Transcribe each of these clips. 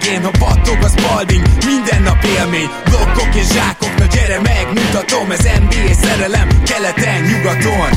Végén, ha battog a spalding Minden nap élmény, blokkok és zsákok Na gyere megmutatom, ez NBA szerelem Keleten, nyugaton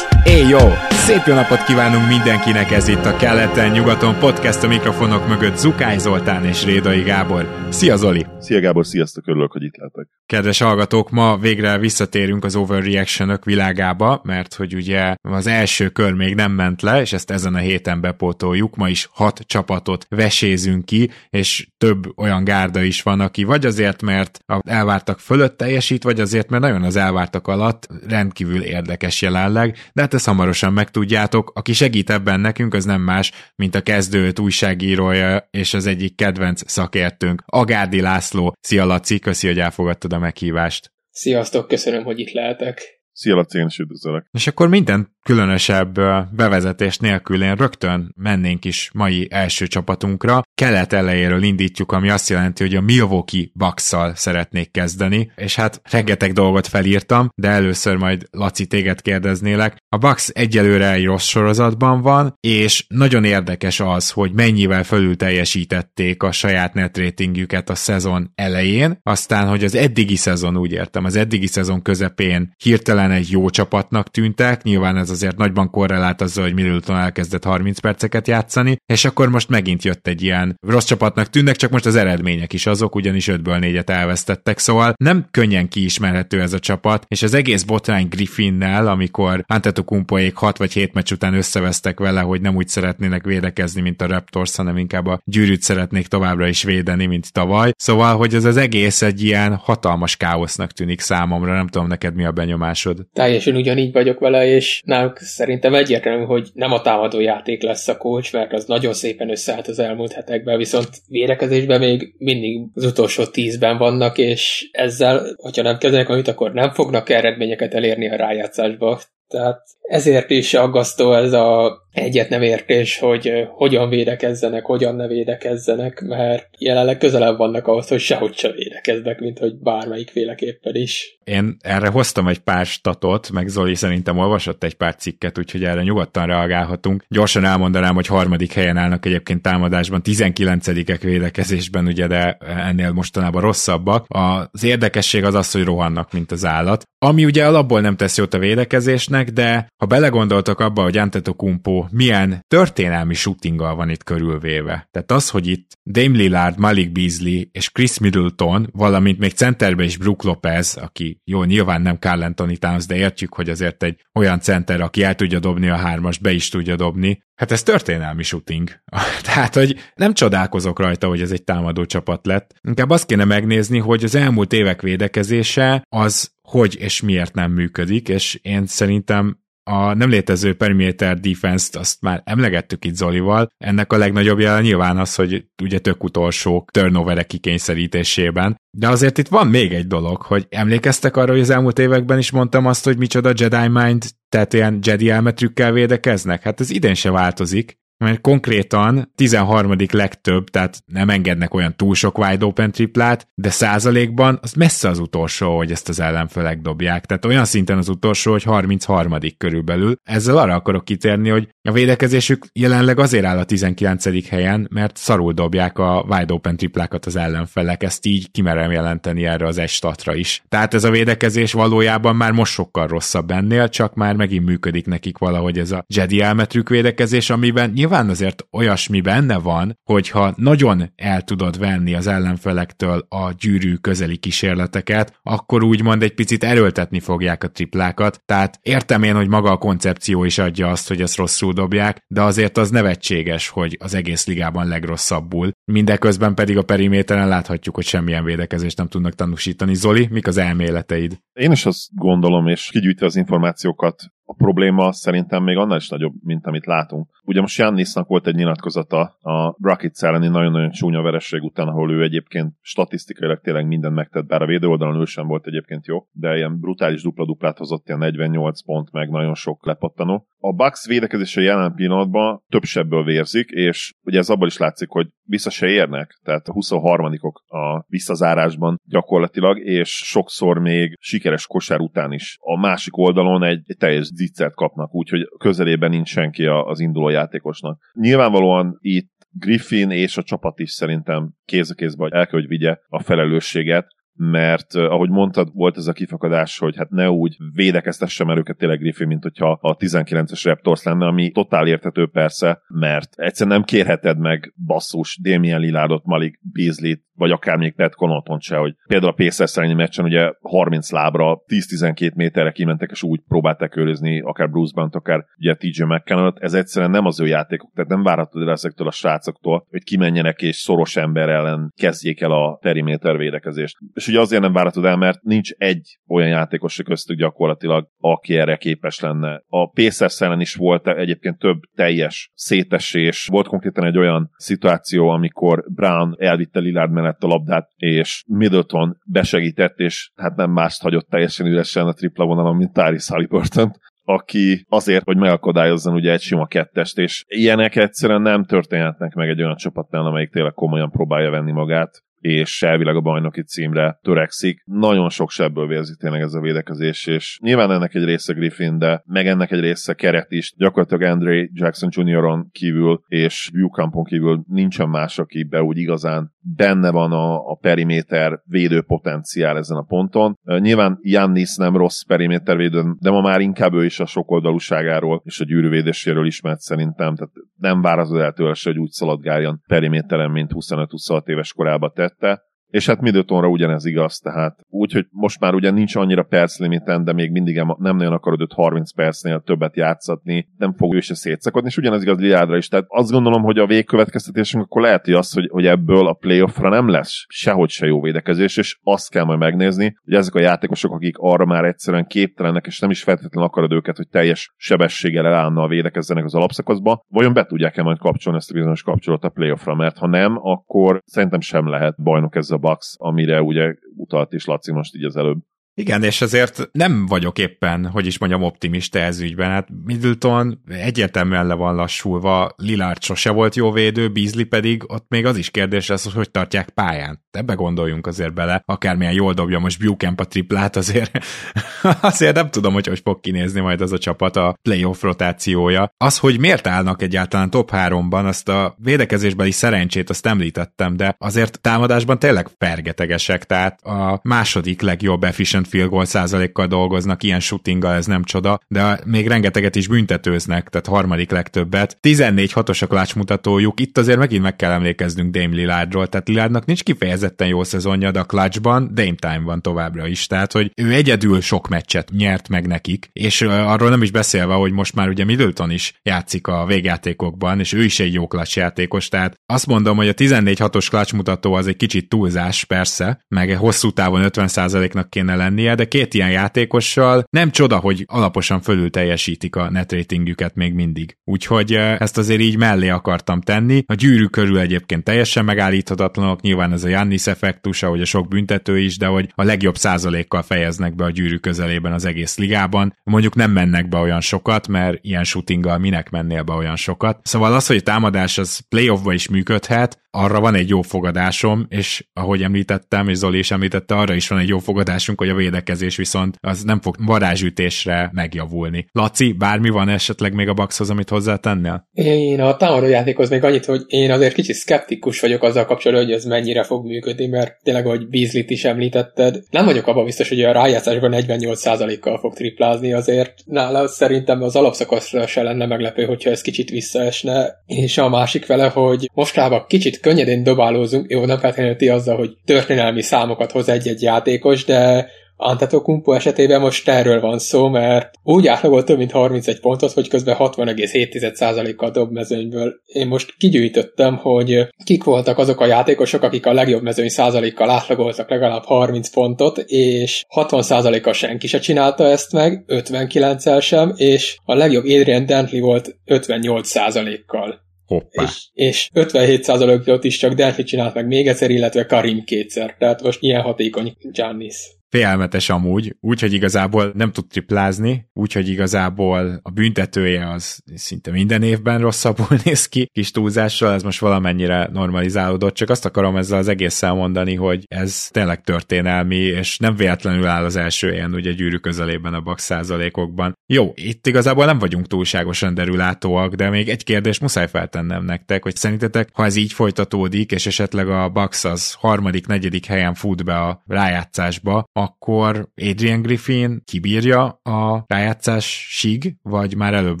Éj jó! Szép jó napot kívánunk mindenkinek, ez itt a Keleten-nyugaton podcast a mikrofonok mögött Zukály Zoltán és Rédai Gábor. Szia Zoli! Szia Gábor, sziasztok, örülök, hogy itt lehetek. Kedves hallgatók, ma végre visszatérünk az overreaction világába, mert hogy ugye az első kör még nem ment le, és ezt ezen a héten bepótoljuk. Ma is hat csapatot vesézünk ki, és több olyan gárda is van, aki vagy azért, mert elvártak fölött teljesít, vagy azért, mert nagyon az elvártak alatt rendkívül érdekes jelenleg, de hát ezt hamarosan megtudjátok. Aki segít ebben nekünk, az nem más, mint a kezdőt újságírója és az egyik kedvenc szakértőnk, Agárdi László. Szia Laci, köszi, hogy elfogadtad a meghívást. Sziasztok, köszönöm, hogy itt lehetek. Szia Laci, én is üdvözlök. És akkor minden különösebb bevezetés nélkül én rögtön mennénk is mai első csapatunkra. Kelet elejéről indítjuk, ami azt jelenti, hogy a Milwaukee bucks szeretnék kezdeni, és hát rengeteg dolgot felírtam, de először majd Laci téged kérdeznélek. A Bucks egyelőre egy rossz sorozatban van, és nagyon érdekes az, hogy mennyivel fölül teljesítették a saját net ratingjüket a szezon elején, aztán, hogy az eddigi szezon, úgy értem, az eddigi szezon közepén hirtelen egy jó csapatnak tűntek, nyilván ez azért nagyban korrelált azzal, hogy Middleton elkezdett 30 perceket játszani, és akkor most megint jött egy ilyen rossz csapatnak tűnnek, csak most az eredmények is azok, ugyanis 5-ből 4-et elvesztettek, szóval nem könnyen kiismerhető ez a csapat, és az egész botrány Griffinnel, amikor Antetokumpoék 6 vagy 7 meccs után összevesztek vele, hogy nem úgy szeretnének védekezni, mint a Raptors, hanem inkább a gyűrűt szeretnék továbbra is védeni, mint tavaly. Szóval, hogy ez az egész egy ilyen hatalmas káosznak tűnik számomra, nem tudom neked mi a benyomásod. Teljesen ugyanígy vagyok vele, és náluk szerintem egyértelmű, hogy nem a támadó játék lesz a coach, mert az nagyon szépen összeállt az elmúlt hetekben, viszont védekezésben még mindig az utolsó tízben vannak, és ezzel, hogyha nem kezdenek amit, akkor nem fognak eredményeket elérni a rájátszásba. Tehát ezért is aggasztó ez a egyet nem értés, hogy hogyan védekezzenek, hogyan ne védekezzenek, mert jelenleg közelebb vannak ahhoz, hogy sehogy se védekeznek, mint hogy bármelyik féleképpen is. Én erre hoztam egy pár statot, meg Zoli szerintem olvasott egy pár cikket, úgyhogy erre nyugodtan reagálhatunk. Gyorsan elmondanám, hogy harmadik helyen állnak egyébként támadásban, 19-ek védekezésben, ugye, de ennél mostanában rosszabbak. Az érdekesség az az, hogy rohannak, mint az állat. Ami ugye alapból nem tesz jót a védekezésnek, de ha belegondoltak abba, hogy Antetokumpo milyen történelmi shootinggal van itt körülvéve. Tehát az, hogy itt Dame Lillard, Malik Beasley és Chris Middleton, valamint még centerbe is Brook Lopez, aki jó, nyilván nem Carl Anthony Towns, de értjük, hogy azért egy olyan center, aki el tudja dobni a hármas, be is tudja dobni, Hát ez történelmi shooting. Tehát, hogy nem csodálkozok rajta, hogy ez egy támadó csapat lett. Inkább azt kéne megnézni, hogy az elmúlt évek védekezése az hogy és miért nem működik, és én szerintem a nem létező perimeter defense-t azt már emlegettük itt Zolival, ennek a legnagyobb jele nyilván az, hogy ugye tök utolsó turnoverek kikényszerítésében, de azért itt van még egy dolog, hogy emlékeztek arra, hogy az elmúlt években is mondtam azt, hogy micsoda Jedi Mind, tehát ilyen Jedi elmetrükkel védekeznek? Hát ez idén se változik, mert konkrétan 13. legtöbb, tehát nem engednek olyan túl sok wide open triplát, de százalékban az messze az utolsó, hogy ezt az ellenfelek dobják. Tehát olyan szinten az utolsó, hogy 33. körülbelül. Ezzel arra akarok kitérni, hogy a védekezésük jelenleg azért áll a 19. helyen, mert szarul dobják a wide open triplákat az ellenfelek, ezt így kimerem jelenteni erre az estatra is. Tehát ez a védekezés valójában már most sokkal rosszabb ennél, csak már megint működik nekik valahogy ez a Jedi elmetrük védekezés, amiben nyilván nyilván azért olyasmi benne van, hogyha nagyon el tudod venni az ellenfelektől a gyűrű közeli kísérleteket, akkor úgymond egy picit erőltetni fogják a triplákat, tehát értem én, hogy maga a koncepció is adja azt, hogy ezt rosszul dobják, de azért az nevetséges, hogy az egész ligában legrosszabbul. Mindeközben pedig a periméteren láthatjuk, hogy semmilyen védekezést nem tudnak tanúsítani. Zoli, mik az elméleteid? Én is azt gondolom, és kigyűjti az információkat a probléma szerintem még annál is nagyobb, mint amit látunk. Ugye most Jannisnak volt egy nyilatkozata a Rockets elleni nagyon-nagyon csúnya veresség után, ahol ő egyébként statisztikailag tényleg mindent megtett, bár a védő oldalon ő sem volt egyébként jó, de ilyen brutális dupla-duplát hozott, ilyen 48 pont, meg nagyon sok lepattanó. A Bucks védekezése jelen pillanatban több sebből vérzik, és ugye ez abban is látszik, hogy vissza se érnek, tehát a 23-ok a visszazárásban gyakorlatilag, és sokszor még sikeres kosár után is a másik oldalon egy teljes ziccert kapnak, úgyhogy közelében nincs senki az induló játékosnak. Nyilvánvalóan itt Griffin és a csapat is szerintem kéz a kézbe el kell, hogy vigye a felelősséget, mert ahogy mondtad, volt ez a kifakadás, hogy hát ne úgy védekeztesse mert őket tényleg Griffin, mint hogyha a 19-es Raptors lenne, ami totál értető persze, mert egyszerűen nem kérheted meg basszus Damien Lillardot, Malik Beasley-t, vagy akár még Pat Connaughton se, hogy például a Pacers elleni meccsen ugye 30 lábra, 10-12 méterre kimentek, és úgy próbálták őrizni akár Bruce Blount, akár ugye TJ mccann ez egyszerűen nem az ő játékok, tehát nem várhatod el ezektől a srácoktól, hogy kimenjenek és szoros ember ellen kezdjék el a periméter védekezést. És ugye azért nem várhatod el, mert nincs egy olyan játékos köztük gyakorlatilag, aki erre képes lenne. A Pacers ellen is volt egyébként több teljes szétesés, volt konkrétan egy olyan szituáció, amikor Brown elvitte Lillard mellett a labdát, és Middleton besegített, és hát nem mást hagyott teljesen üresen a tripla vonalon, mint Tyrese Halliburton aki azért, hogy megakadályozzon ugye egy sima kettest, és ilyenek egyszerűen nem történhetnek meg egy olyan csapatnál, amelyik tényleg komolyan próbálja venni magát és elvileg a bajnoki címre törekszik. Nagyon sok sebből vérzik tényleg ez a védekezés, és nyilván ennek egy része Griffin, de meg ennek egy része keret is. Gyakorlatilag Andre Jackson Jr.-on kívül és Buchampon kívül nincsen más, be úgy igazán benne van a, a periméter védő potenciál ezen a ponton. Nyilván Jannis nem rossz periméter védő, de ma már inkább ő is a sokoldalúságáról és a gyűrűvédéséről ismert szerintem, tehát nem várhatod el tőle hogy úgy szaladgáljon periméteren, mint 25-26 éves korában tette és hát Middletonra ugyanez igaz, tehát úgy, hogy most már ugye nincs annyira perclimiten, de még mindig nem nagyon akarod őt 30 percnél többet játszatni, nem fog ő se szétszakadni, és ugyanez igaz Liádra is. Tehát azt gondolom, hogy a végkövetkeztetésünk akkor lehet, hogy az, hogy, hogy ebből a playoffra nem lesz sehogy se jó védekezés, és azt kell majd megnézni, hogy ezek a játékosok, akik arra már egyszerűen képtelenek, és nem is feltétlenül akarod őket, hogy teljes sebességgel elállna védekezzenek az alapszakaszba, vajon be tudják-e majd kapcsolni ezt a bizonyos kapcsolatot a playoffra, mert ha nem, akkor szerintem sem lehet bajnok ezzel Bucks, amire ugye utalt is Laci most így az előbb. Igen, és azért nem vagyok éppen, hogy is mondjam, optimista ez ügyben. Hát Middleton egyértelműen le van lassulva, Lillard sose volt jó védő, Beasley pedig ott még az is kérdés lesz, hogy hogy tartják pályán. Ebbe gondoljunk azért bele, akármilyen jól dobja most Buchamp a triplát, azért, azért nem tudom, hogy hogy fog kinézni majd az a csapat a playoff rotációja. Az, hogy miért állnak egyáltalán top 3-ban, azt a védekezésbeli szerencsét azt említettem, de azért támadásban tényleg pergetegesek, tehát a második legjobb efficient efficient field goal százalékkal dolgoznak, ilyen shootinggal ez nem csoda, de még rengeteget is büntetőznek, tehát harmadik legtöbbet. 14 hatos a klács mutatójuk, itt azért megint meg kell emlékeznünk Dame Lillardról, tehát Lillardnak nincs kifejezetten jó szezonja, a klácsban Dame Time van továbbra is, tehát hogy ő egyedül sok meccset nyert meg nekik, és arról nem is beszélve, hogy most már ugye Middleton is játszik a végjátékokban, és ő is egy jó klács játékos, tehát azt mondom, hogy a 14 hatos klács mutató az egy kicsit túlzás, persze, meg hosszú távon 50%-nak kéne lenni, lennie, de két ilyen játékossal nem csoda, hogy alaposan fölül teljesítik a netratingjüket még mindig. Úgyhogy ezt azért így mellé akartam tenni. A gyűrű körül egyébként teljesen megállíthatatlanok, nyilván ez a Jannis effektus, ahogy a sok büntető is, de hogy a legjobb százalékkal fejeznek be a gyűrű közelében az egész ligában. Mondjuk nem mennek be olyan sokat, mert ilyen shootinggal minek mennél be olyan sokat. Szóval az, hogy a támadás az playoffba is működhet, arra van egy jó fogadásom, és ahogy említettem, és Zoli is említette, arra is van egy jó fogadásunk, hogy a védekezés viszont az nem fog varázsütésre megjavulni. Laci, bármi van esetleg még a Baxhoz, amit hozzátennél? Én a támadójátékhoz még annyit, hogy én azért kicsit szkeptikus vagyok azzal kapcsolatban, hogy ez mennyire fog működni, mert tényleg, hogy Beasley-t is említetted, nem vagyok abban biztos, hogy a rájátszásban 48%-kal fog triplázni, azért nála szerintem az alapszakaszra se lenne meglepő, hogyha ez kicsit visszaesne, és a másik vele, hogy mostában kicsit könnyedén dobálózunk, jó, nem feltétlenül azzal, hogy történelmi számokat hoz egy-egy játékos, de Antetokumpo esetében most erről van szó, mert úgy átlagolt több mint 31 pontot, hogy közben 60,7%-kal dob mezőnyből. Én most kigyűjtöttem, hogy kik voltak azok a játékosok, akik a legjobb mezőny százalékkal átlagoltak legalább 30 pontot, és 60%-a senki se csinálta ezt meg, 59-el sem, és a legjobb Adrian Dantley volt 58%-kal. Hoppá. És, és 57%-ot is csak Dantley csinált meg még egyszer, illetve Karim kétszer. Tehát most ilyen hatékony Giannis félelmetes amúgy, úgyhogy igazából nem tud triplázni, úgyhogy igazából a büntetője az szinte minden évben rosszabbul néz ki, kis túlzással, ez most valamennyire normalizálódott, csak azt akarom ezzel az egésszel mondani, hogy ez tényleg történelmi, és nem véletlenül áll az első ilyen ugye gyűrű közelében a bak százalékokban. Jó, itt igazából nem vagyunk túlságosan derülátóak, de még egy kérdés muszáj feltennem nektek, hogy szerintetek, ha ez így folytatódik, és esetleg a Bax az harmadik, negyedik helyen fut be a rájátszásba, akkor Adrian Griffin kibírja a rájátszásig, vagy már előbb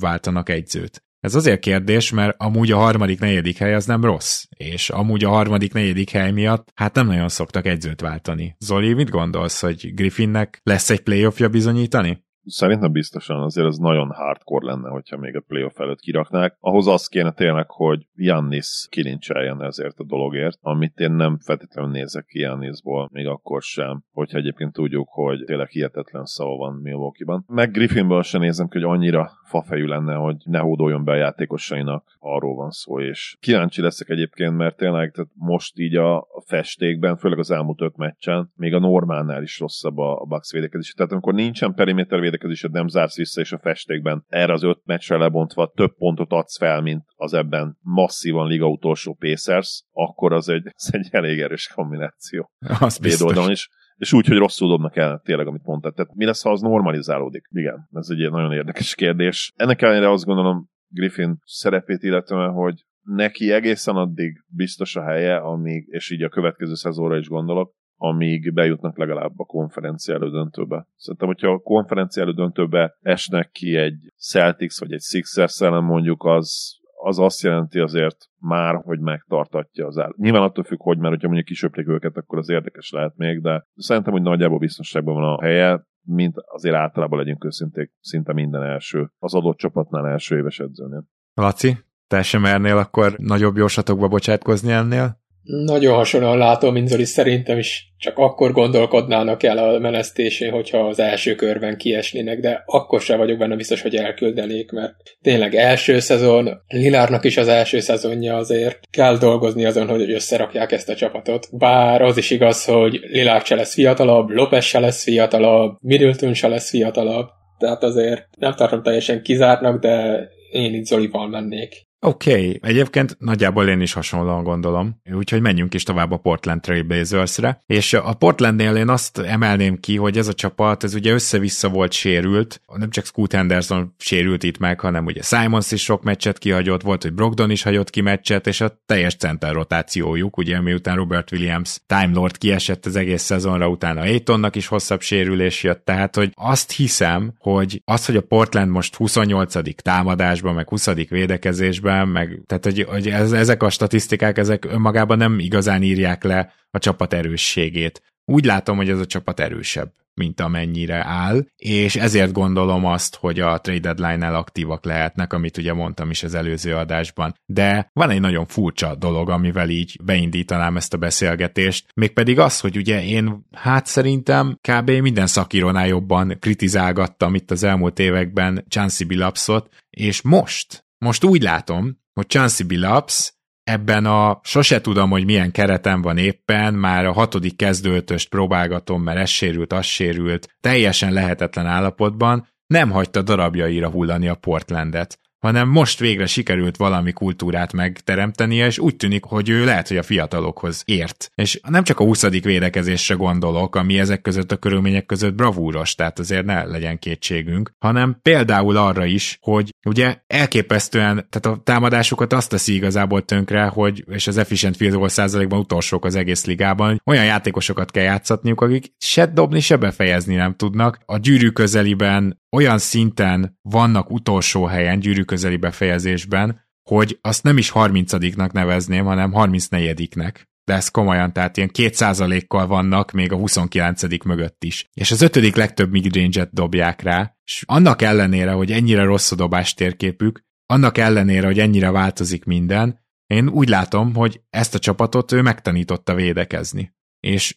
váltanak egyzőt? Ez azért kérdés, mert amúgy a harmadik, negyedik hely az nem rossz, és amúgy a harmadik, negyedik hely miatt hát nem nagyon szoktak egyzőt váltani. Zoli, mit gondolsz, hogy Griffinnek lesz egy playoffja bizonyítani? Szerintem biztosan azért ez nagyon hardcore lenne, hogyha még a playoff előtt kiraknák. Ahhoz az kéne tényleg, hogy Jannis kilincseljen ezért a dologért, amit én nem feltétlenül nézek ki Jannisból, még akkor sem, hogyha egyébként tudjuk, hogy tényleg hihetetlen szó van Milwaukee-ban. Meg Griffinből sem nézem ki, hogy annyira fafejű lenne, hogy ne hódoljon be a játékosainak, arról van szó, és kíváncsi leszek egyébként, mert tényleg tehát most így a festékben, főleg az elmúlt öt meccsen, még a normálnál is rosszabb a, Bucks védekezés. Tehát amikor nincsen periméter védekezésed, nem zársz vissza, és a festékben erre az öt meccsre lebontva több pontot adsz fel, mint az ebben masszívan liga utolsó Pacers, akkor az egy, az egy elég erős kombináció. Az biztos. is és úgy, hogy rosszul dobnak el tényleg, amit mondtad. Tehát mi lesz, ha az normalizálódik? Igen, ez egy nagyon érdekes kérdés. Ennek ellenére azt gondolom Griffin szerepét illetően, hogy neki egészen addig biztos a helye, amíg, és így a következő szezonra is gondolok, amíg bejutnak legalább a konferencia elődöntőbe. Szerintem, hogyha a konferencia elődöntőbe esnek ki egy Celtics vagy egy Sixers ellen mondjuk, az, az azt jelenti azért már, hogy megtartatja az áll. Nyilván attól függ, hogy, mert hogyha mondjuk kisöplik őket, akkor az érdekes lehet még, de szerintem, hogy nagyjából biztonságban van a helye, mint azért általában legyünk őszinték, szinte minden első, az adott csapatnál első éves edzőnél. Laci, te sem mernél akkor nagyobb jósatokba bocsátkozni ennél? Nagyon hasonlóan látom, mint Zoli, szerintem is csak akkor gondolkodnának el a menesztésén, hogyha az első körben kiesnének, de akkor sem vagyok benne biztos, hogy elküldenék, mert tényleg első szezon, Lilárnak is az első szezonja azért kell dolgozni azon, hogy összerakják ezt a csapatot. Bár az is igaz, hogy Lilár se lesz fiatalabb, Lopez se lesz fiatalabb, Middleton se lesz fiatalabb, tehát azért nem tartom teljesen kizártnak, de én itt Zolival mennék. Oké, okay. egyébként nagyjából én is hasonlóan gondolom, úgyhogy menjünk is tovább a Portland Trailblazers-re, és a Portlandnél én azt emelném ki, hogy ez a csapat, ez ugye össze-vissza volt sérült, nem csak Scoot Henderson sérült itt meg, hanem ugye Simons is sok meccset kihagyott, volt, hogy Brogdon is hagyott ki meccset, és a teljes center rotációjuk, ugye miután Robert Williams Time Lord kiesett az egész szezonra, utána Aitonnak is hosszabb sérülés jött, tehát hogy azt hiszem, hogy az, hogy a Portland most 28. támadásban, meg 20. védekezésben, évben, meg tehát hogy, hogy ez, ezek a statisztikák, ezek önmagában nem igazán írják le a csapat erősségét. Úgy látom, hogy ez a csapat erősebb, mint amennyire áll, és ezért gondolom azt, hogy a trade deadline-nel aktívak lehetnek, amit ugye mondtam is az előző adásban. De van egy nagyon furcsa dolog, amivel így beindítanám ezt a beszélgetést, mégpedig az, hogy ugye én hát szerintem kb. minden szakírónál jobban kritizálgattam itt az elmúlt években Chancey Billapsot, és most most úgy látom, hogy Chancey Billups ebben a sose tudom, hogy milyen keretem van éppen, már a hatodik kezdőtöst próbálgatom, mert ez sérült, az sérült, teljesen lehetetlen állapotban, nem hagyta darabjaira hullani a Portlandet, hanem most végre sikerült valami kultúrát megteremtenie, és úgy tűnik, hogy ő lehet, hogy a fiatalokhoz ért. És nem csak a 20. védekezésre gondolok, ami ezek között a körülmények között bravúros, tehát azért ne legyen kétségünk, hanem például arra is, hogy ugye elképesztően, tehát a támadásukat azt teszi igazából tönkre, hogy, és az efficient field goal százalékban utolsók az egész ligában, olyan játékosokat kell játszatniuk, akik se dobni, se befejezni nem tudnak. A gyűrű közeliben olyan szinten vannak utolsó helyen gyűrű közeli befejezésben, hogy azt nem is 30-nak nevezném, hanem 34-nek. De ez komolyan, tehát ilyen 2%-kal vannak még a 29 mögött is. És az ötödik legtöbb midrange dobják rá, és annak ellenére, hogy ennyire rossz a dobás térképük, annak ellenére, hogy ennyire változik minden, én úgy látom, hogy ezt a csapatot ő megtanította védekezni. És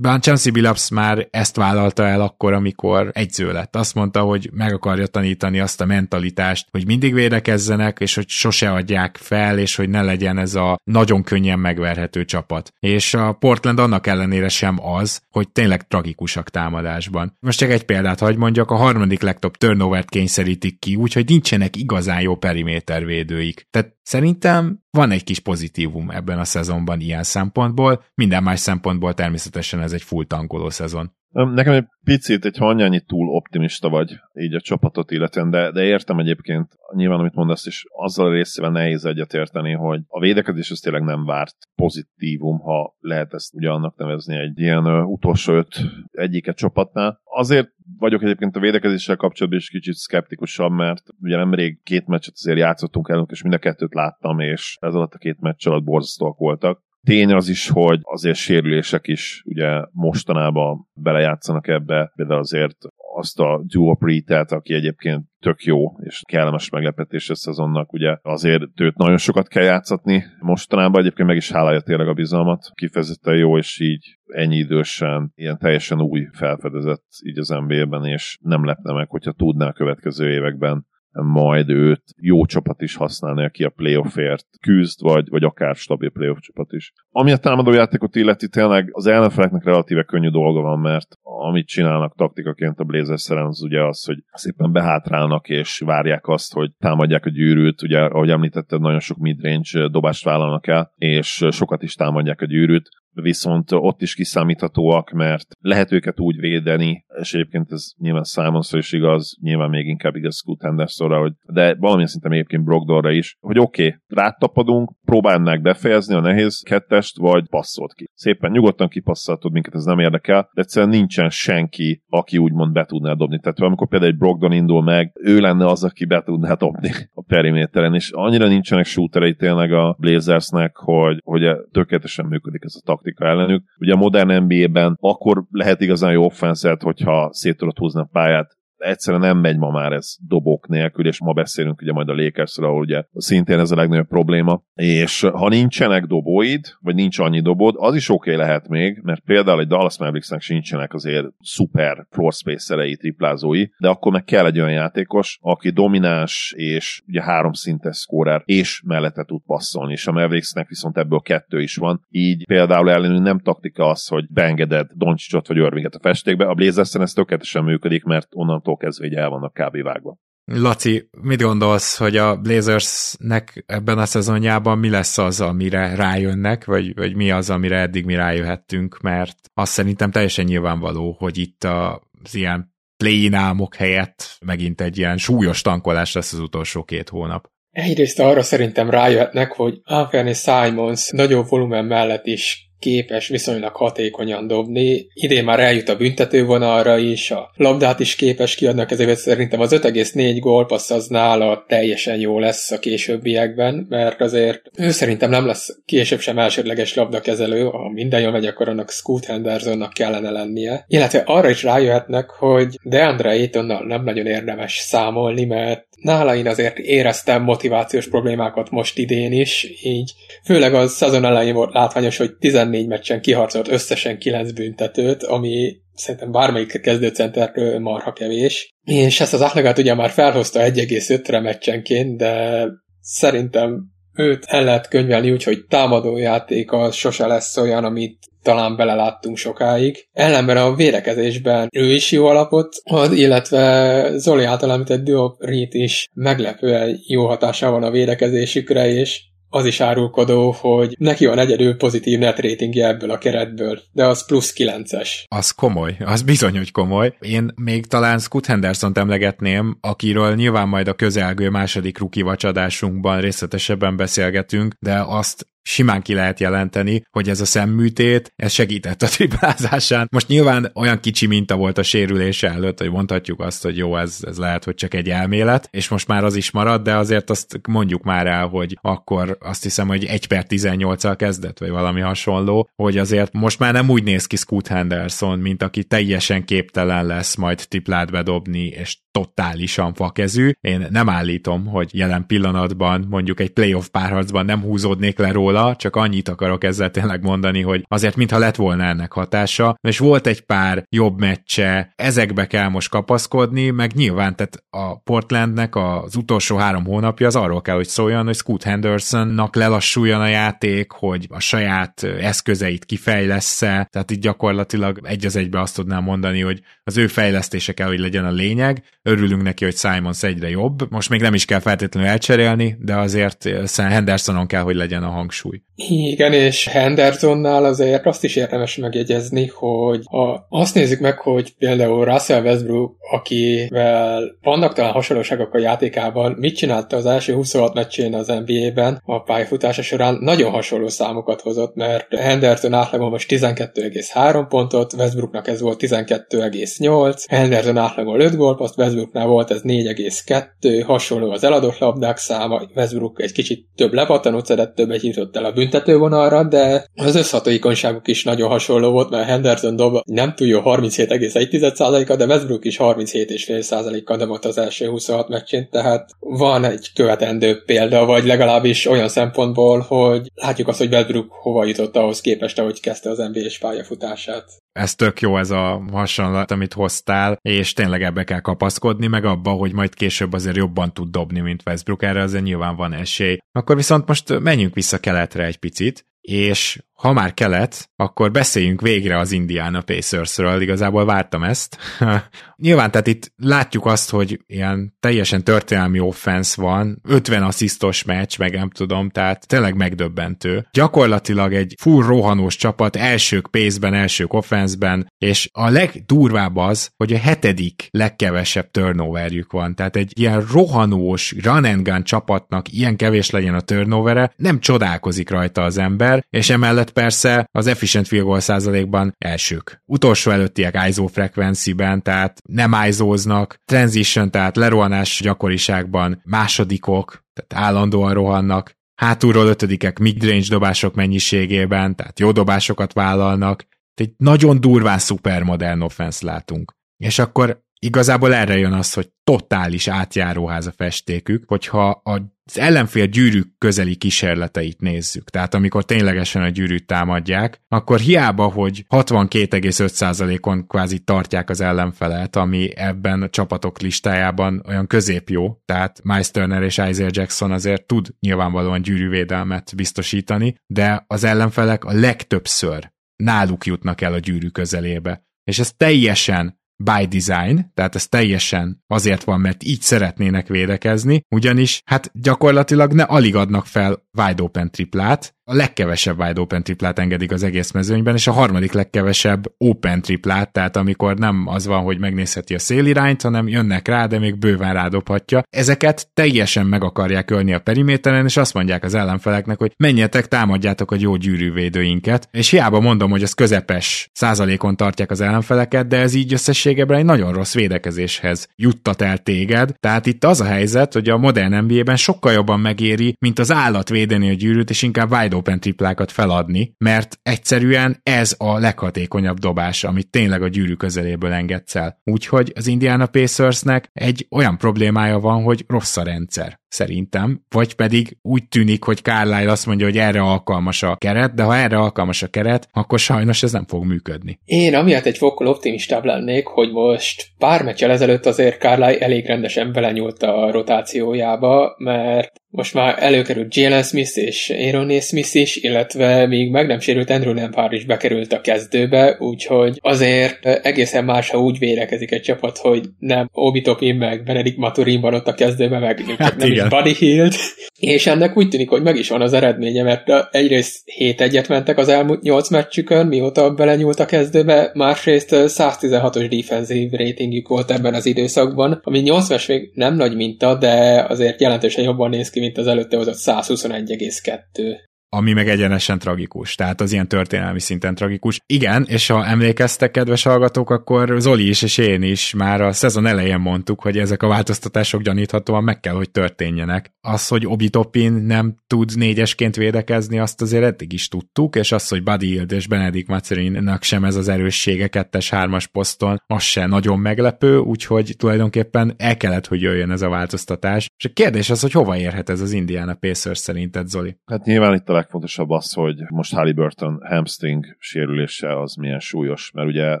Chelsea Billups már ezt vállalta el akkor, amikor egyző lett. Azt mondta, hogy meg akarja tanítani azt a mentalitást, hogy mindig védekezzenek, és hogy sose adják fel, és hogy ne legyen ez a nagyon könnyen megverhető csapat. És a Portland annak ellenére sem az, hogy tényleg tragikusak támadásban. Most csak egy példát hagy mondjak, a harmadik legtöbb turnovert kényszerítik ki, úgyhogy nincsenek igazán jó perimétervédőik. Tehát szerintem van egy kis pozitívum ebben a szezonban ilyen szempontból, minden más szempontból természetesen ez egy full tankoló szezon. Nekem egy picit, egy annyi túl optimista vagy így a csapatot illetően, de, de értem egyébként nyilván, amit mondasz, és azzal a részével nehéz egyetérteni, hogy a védekezés az tényleg nem várt pozitívum, ha lehet ezt ugye nevezni egy ilyen utolsó öt egyike csapatnál. Azért vagyok egyébként a védekezéssel kapcsolatban is kicsit szkeptikusabb, mert ugye nemrég két meccset azért játszottunk el, és mind a kettőt láttam, és ez alatt a két meccs alatt borzasztóak voltak. Tény az is, hogy azért sérülések is ugye mostanában belejátszanak ebbe, például azért azt a duo Preet-et, aki egyébként tök jó és kellemes meglepetés a szezonnak, ugye azért őt nagyon sokat kell játszatni mostanában, egyébként meg is hálálja tényleg a bizalmat, kifejezetten jó, és így ennyi idősen ilyen teljesen új felfedezett így az NBA-ben, és nem lepne meg, hogyha tudná a következő években majd őt jó csapat is használni, aki a playoffért. Küzd, vagy, vagy akár stabil playoff csapat is. Ami a támadó játékot illeti, tényleg az ellenfeleknek relatíve könnyű dolga van, mert amit csinálnak taktikaként a Blazers az ugye az, hogy szépen behátrálnak és várják azt, hogy támadják a gyűrűt, ugye ahogy említetted, nagyon sok midrange dobást vállalnak el, és sokat is támadják a gyűrűt, viszont ott is kiszámíthatóak, mert lehet őket úgy védeni, és egyébként ez nyilván Simonszor is igaz, nyilván még inkább igaz Scoot Hendersonra, hogy, de valamilyen szinten egyébként Brogdonra is, hogy oké, okay, rátapadunk, próbálnák befejezni a nehéz kettest, vagy passzolt ki. Szépen nyugodtan kipasszoltod minket, ez nem érdekel, de egyszerűen nincsen senki, aki úgymond be tudná dobni. Tehát amikor például egy Brogdon indul meg, ő lenne az, aki be tudná dobni a periméteren, és annyira nincsenek shooterei tényleg a Blazersnek, hogy, hogy tökéletesen működik ez a taktika ellenük. Ugye a modern NBA-ben akkor lehet igazán jó offenszert, hogyha szét tudod húzni a pályát egyszerűen nem megy ma már ez dobok nélkül, és ma beszélünk ugye majd a Lakersről, ahol ugye szintén ez a legnagyobb probléma, és ha nincsenek dobóid, vagy nincs annyi dobod, az is oké okay lehet még, mert például egy Dallas Mavericksnek sincsenek azért szuper floor space triplázói, de akkor meg kell egy olyan játékos, aki domináns, és ugye három szintes scorer, és mellette tud passzolni, és a Mavericksnek viszont ebből kettő is van, így például ellenünk nem taktika az, hogy beengeded Doncsicsot vagy Örvinget a festékbe, a Blazersen ez tökéletesen működik, mert onnan onnantól kezdve így el vannak kb. vágva. Laci, mit gondolsz, hogy a Blazersnek ebben a szezonjában mi lesz az, amire rájönnek, vagy, vagy mi az, amire eddig mi rájöhettünk, mert azt szerintem teljesen nyilvánvaló, hogy itt az ilyen play helyett megint egy ilyen súlyos tankolás lesz az utolsó két hónap. Egyrészt arra szerintem rájöhetnek, hogy Anthony Simons nagyobb volumen mellett is képes viszonylag hatékonyan dobni. Idén már eljut a büntetővonalra is, a labdát is képes kiadnak, ezért szerintem az 5,4 gólpassz az nála teljesen jó lesz a későbbiekben, mert azért ő szerintem nem lesz később sem elsődleges labdakezelő, ha minden jól megy, akkor annak Scoot Hendersonnak kellene lennie. Illetve arra is rájöhetnek, hogy Deandre Aytonnal nem nagyon érdemes számolni, mert nála én azért éreztem motivációs problémákat most idén is, így főleg az szezon elején volt látványos, hogy 14 meccsen kiharcolt összesen 9 büntetőt, ami szerintem bármelyik kezdőcenterről marha kevés. És ezt az átlagát ugye már felhozta 1,5-re meccsenként, de szerintem őt el lehet könyvelni úgy, hogy támadójáték az sose lesz olyan, amit talán beleláttunk sokáig. Ellenben a védekezésben ő is jó alapot ad, illetve Zoli által említett Diop is meglepően jó hatása van a védekezésükre, és az is árulkodó, hogy neki van egyedül pozitív net ratingje ebből a keretből, de az plusz 9-es. Az komoly, az bizony, hogy komoly. Én még talán Scott henderson emlegetném, akiről nyilván majd a közelgő második ruki vacsadásunkban részletesebben beszélgetünk, de azt simán ki lehet jelenteni, hogy ez a szemműtét, ez segített a triplázásán. Most nyilván olyan kicsi minta volt a sérülése előtt, hogy mondhatjuk azt, hogy jó, ez, ez lehet, hogy csak egy elmélet, és most már az is marad, de azért azt mondjuk már el, hogy akkor azt hiszem, hogy 1 per 18-al kezdett, vagy valami hasonló, hogy azért most már nem úgy néz ki Scoot Henderson, mint aki teljesen képtelen lesz majd triplát bedobni, és totálisan fakezű. Én nem állítom, hogy jelen pillanatban mondjuk egy playoff párharcban nem húzódnék le róla, csak annyit akarok ezzel tényleg mondani, hogy azért mintha lett volna ennek hatása, és volt egy pár jobb meccse, ezekbe kell most kapaszkodni, meg nyilván tehát a Portlandnek az utolsó három hónapja az arról kell, hogy szóljon, hogy Scoot Hendersonnak lelassuljon a játék, hogy a saját eszközeit kifejlesz-e, tehát itt gyakorlatilag egy az egybe azt tudnám mondani, hogy az ő fejlesztése kell, hogy legyen a lényeg, örülünk neki, hogy Simons egyre jobb. Most még nem is kell feltétlenül elcserélni, de azért Hendersonon kell, hogy legyen a hangsúly. Igen, és Hendersonnál azért azt is érdemes megjegyezni, hogy ha azt nézzük meg, hogy például Russell Westbrook, akivel vannak talán hasonlóságok a játékában, mit csinálta az első 26 meccsén az NBA-ben a pályafutása során, nagyon hasonló számokat hozott, mert Henderson átlagon most 12,3 pontot, Westbrooknak ez volt 12,8, Henderson átlagon 5 gólpaszt, Westbrooknál volt ez 4,2, hasonló az eladott labdák száma, Westbrook egy kicsit több lepattanót szedett, többet jutott el a büntetővonalra, de az összhatóikonságuk is nagyon hasonló volt, mert Henderson dob nem túl jó 37,1%-a, de Westbrook is 37,5%-a dobott az első 26 meccsén, tehát van egy követendő példa, vagy legalábbis olyan szempontból, hogy látjuk azt, hogy Westbrook hova jutott ahhoz képest, ahogy kezdte az NBA-s pályafutását ez tök jó ez a hasonlat, amit hoztál, és tényleg ebbe kell kapaszkodni, meg abba, hogy majd később azért jobban tud dobni, mint Westbrook, erre azért nyilván van esély. Akkor viszont most menjünk vissza keletre egy picit, és ha már kelet, akkor beszéljünk végre az Indiana Pacersről, igazából vártam ezt. Nyilván, tehát itt látjuk azt, hogy ilyen teljesen történelmi offense van, 50 asszisztos meccs, meg nem tudom, tehát tényleg megdöbbentő. Gyakorlatilag egy full rohanós csapat, elsők pace-ben, elsők offense-ben, és a legdurvább az, hogy a hetedik legkevesebb turnoverjük van, tehát egy ilyen rohanós run and gun csapatnak ilyen kevés legyen a turnovere, nem csodálkozik rajta az ember, és emellett mellett persze az efficient field goal százalékban elsők. Utolsó előttiek ISO frekvenciben, tehát nem ISO-znak, transition, tehát lerohanás gyakoriságban másodikok, tehát állandóan rohannak, hátulról ötödikek midrange dobások mennyiségében, tehát jó dobásokat vállalnak, egy nagyon durván szupermodern offense látunk. És akkor igazából erre jön az, hogy totális átjáróház a festékük, hogyha az ellenfél gyűrűk közeli kísérleteit nézzük, tehát amikor ténylegesen a gyűrűt támadják, akkor hiába, hogy 62,5%-on kvázi tartják az ellenfelet, ami ebben a csapatok listájában olyan középjó, tehát Miles Turner és Isaiah Jackson azért tud nyilvánvalóan gyűrűvédelmet biztosítani, de az ellenfelek a legtöbbször náluk jutnak el a gyűrű közelébe. És ez teljesen by design, tehát ez teljesen azért van, mert így szeretnének védekezni, ugyanis hát gyakorlatilag ne alig adnak fel wide open triplát, a legkevesebb wide open triplát engedik az egész mezőnyben, és a harmadik legkevesebb open triplát, tehát amikor nem az van, hogy megnézheti a szélirányt, hanem jönnek rá, de még bőven rádobhatja. Ezeket teljesen meg akarják ölni a periméteren, és azt mondják az ellenfeleknek, hogy menjetek, támadjátok a jó gyűrűvédőinket, és hiába mondom, hogy ez közepes százalékon tartják az ellenfeleket, de ez így összességében egy nagyon rossz védekezéshez juttat el téged. Tehát itt az a helyzet, hogy a modern NBA-ben sokkal jobban megéri, mint az állat védeni a gyűrűt, és inkább wide open triplákat feladni, mert egyszerűen ez a leghatékonyabb dobás, amit tényleg a gyűrű közeléből engedsz el. Úgyhogy az Indiana Pacersnek egy olyan problémája van, hogy rossz a rendszer szerintem, vagy pedig úgy tűnik, hogy Carlyle azt mondja, hogy erre alkalmas a keret, de ha erre alkalmas a keret, akkor sajnos ez nem fog működni. Én amiatt egy fokkal optimistább lennék, hogy most pár meccsel ezelőtt azért Carlyle elég rendesen belenyúlt a rotációjába, mert most már előkerült Jalen Smith és Aaron Smith is, illetve még meg nem sérült Andrew Lampard is bekerült a kezdőbe, úgyhogy azért egészen más, ha úgy vérekezik egy csapat, hogy nem Obi Topin meg Benedict Maturin van ott a kezdőbe, meg hát nem igen. is Buddy Hield, és ennek úgy tűnik, hogy meg is van az eredménye, mert egyrészt 7 egyet mentek az elmúlt 8 meccsükön, mióta belenyúlt a kezdőbe, másrészt 116-os defensív ratingük volt ebben az időszakban, ami 8 meccs még nem nagy minta, de azért jelentősen jobban néz ki, mint az előtte hozott 121,2 ami meg egyenesen tragikus, tehát az ilyen történelmi szinten tragikus. Igen, és ha emlékeztek, kedves hallgatók, akkor Zoli is és én is már a szezon elején mondtuk, hogy ezek a változtatások gyaníthatóan meg kell, hogy történjenek. Az, hogy Obi Topin nem tud négyesként védekezni, azt azért eddig is tudtuk, és az, hogy Buddy Hield és Benedict Macerinnak sem ez az erőssége kettes-hármas poszton, az se nagyon meglepő, úgyhogy tulajdonképpen el kellett, hogy jöjjön ez a változtatás. És a kérdés az, hogy hova érhet ez az Indiana Pacers szerinted, Zoli? Hát nyilván itt a legfontosabb az, hogy most Halliburton hamstring sérülése az milyen súlyos, mert ugye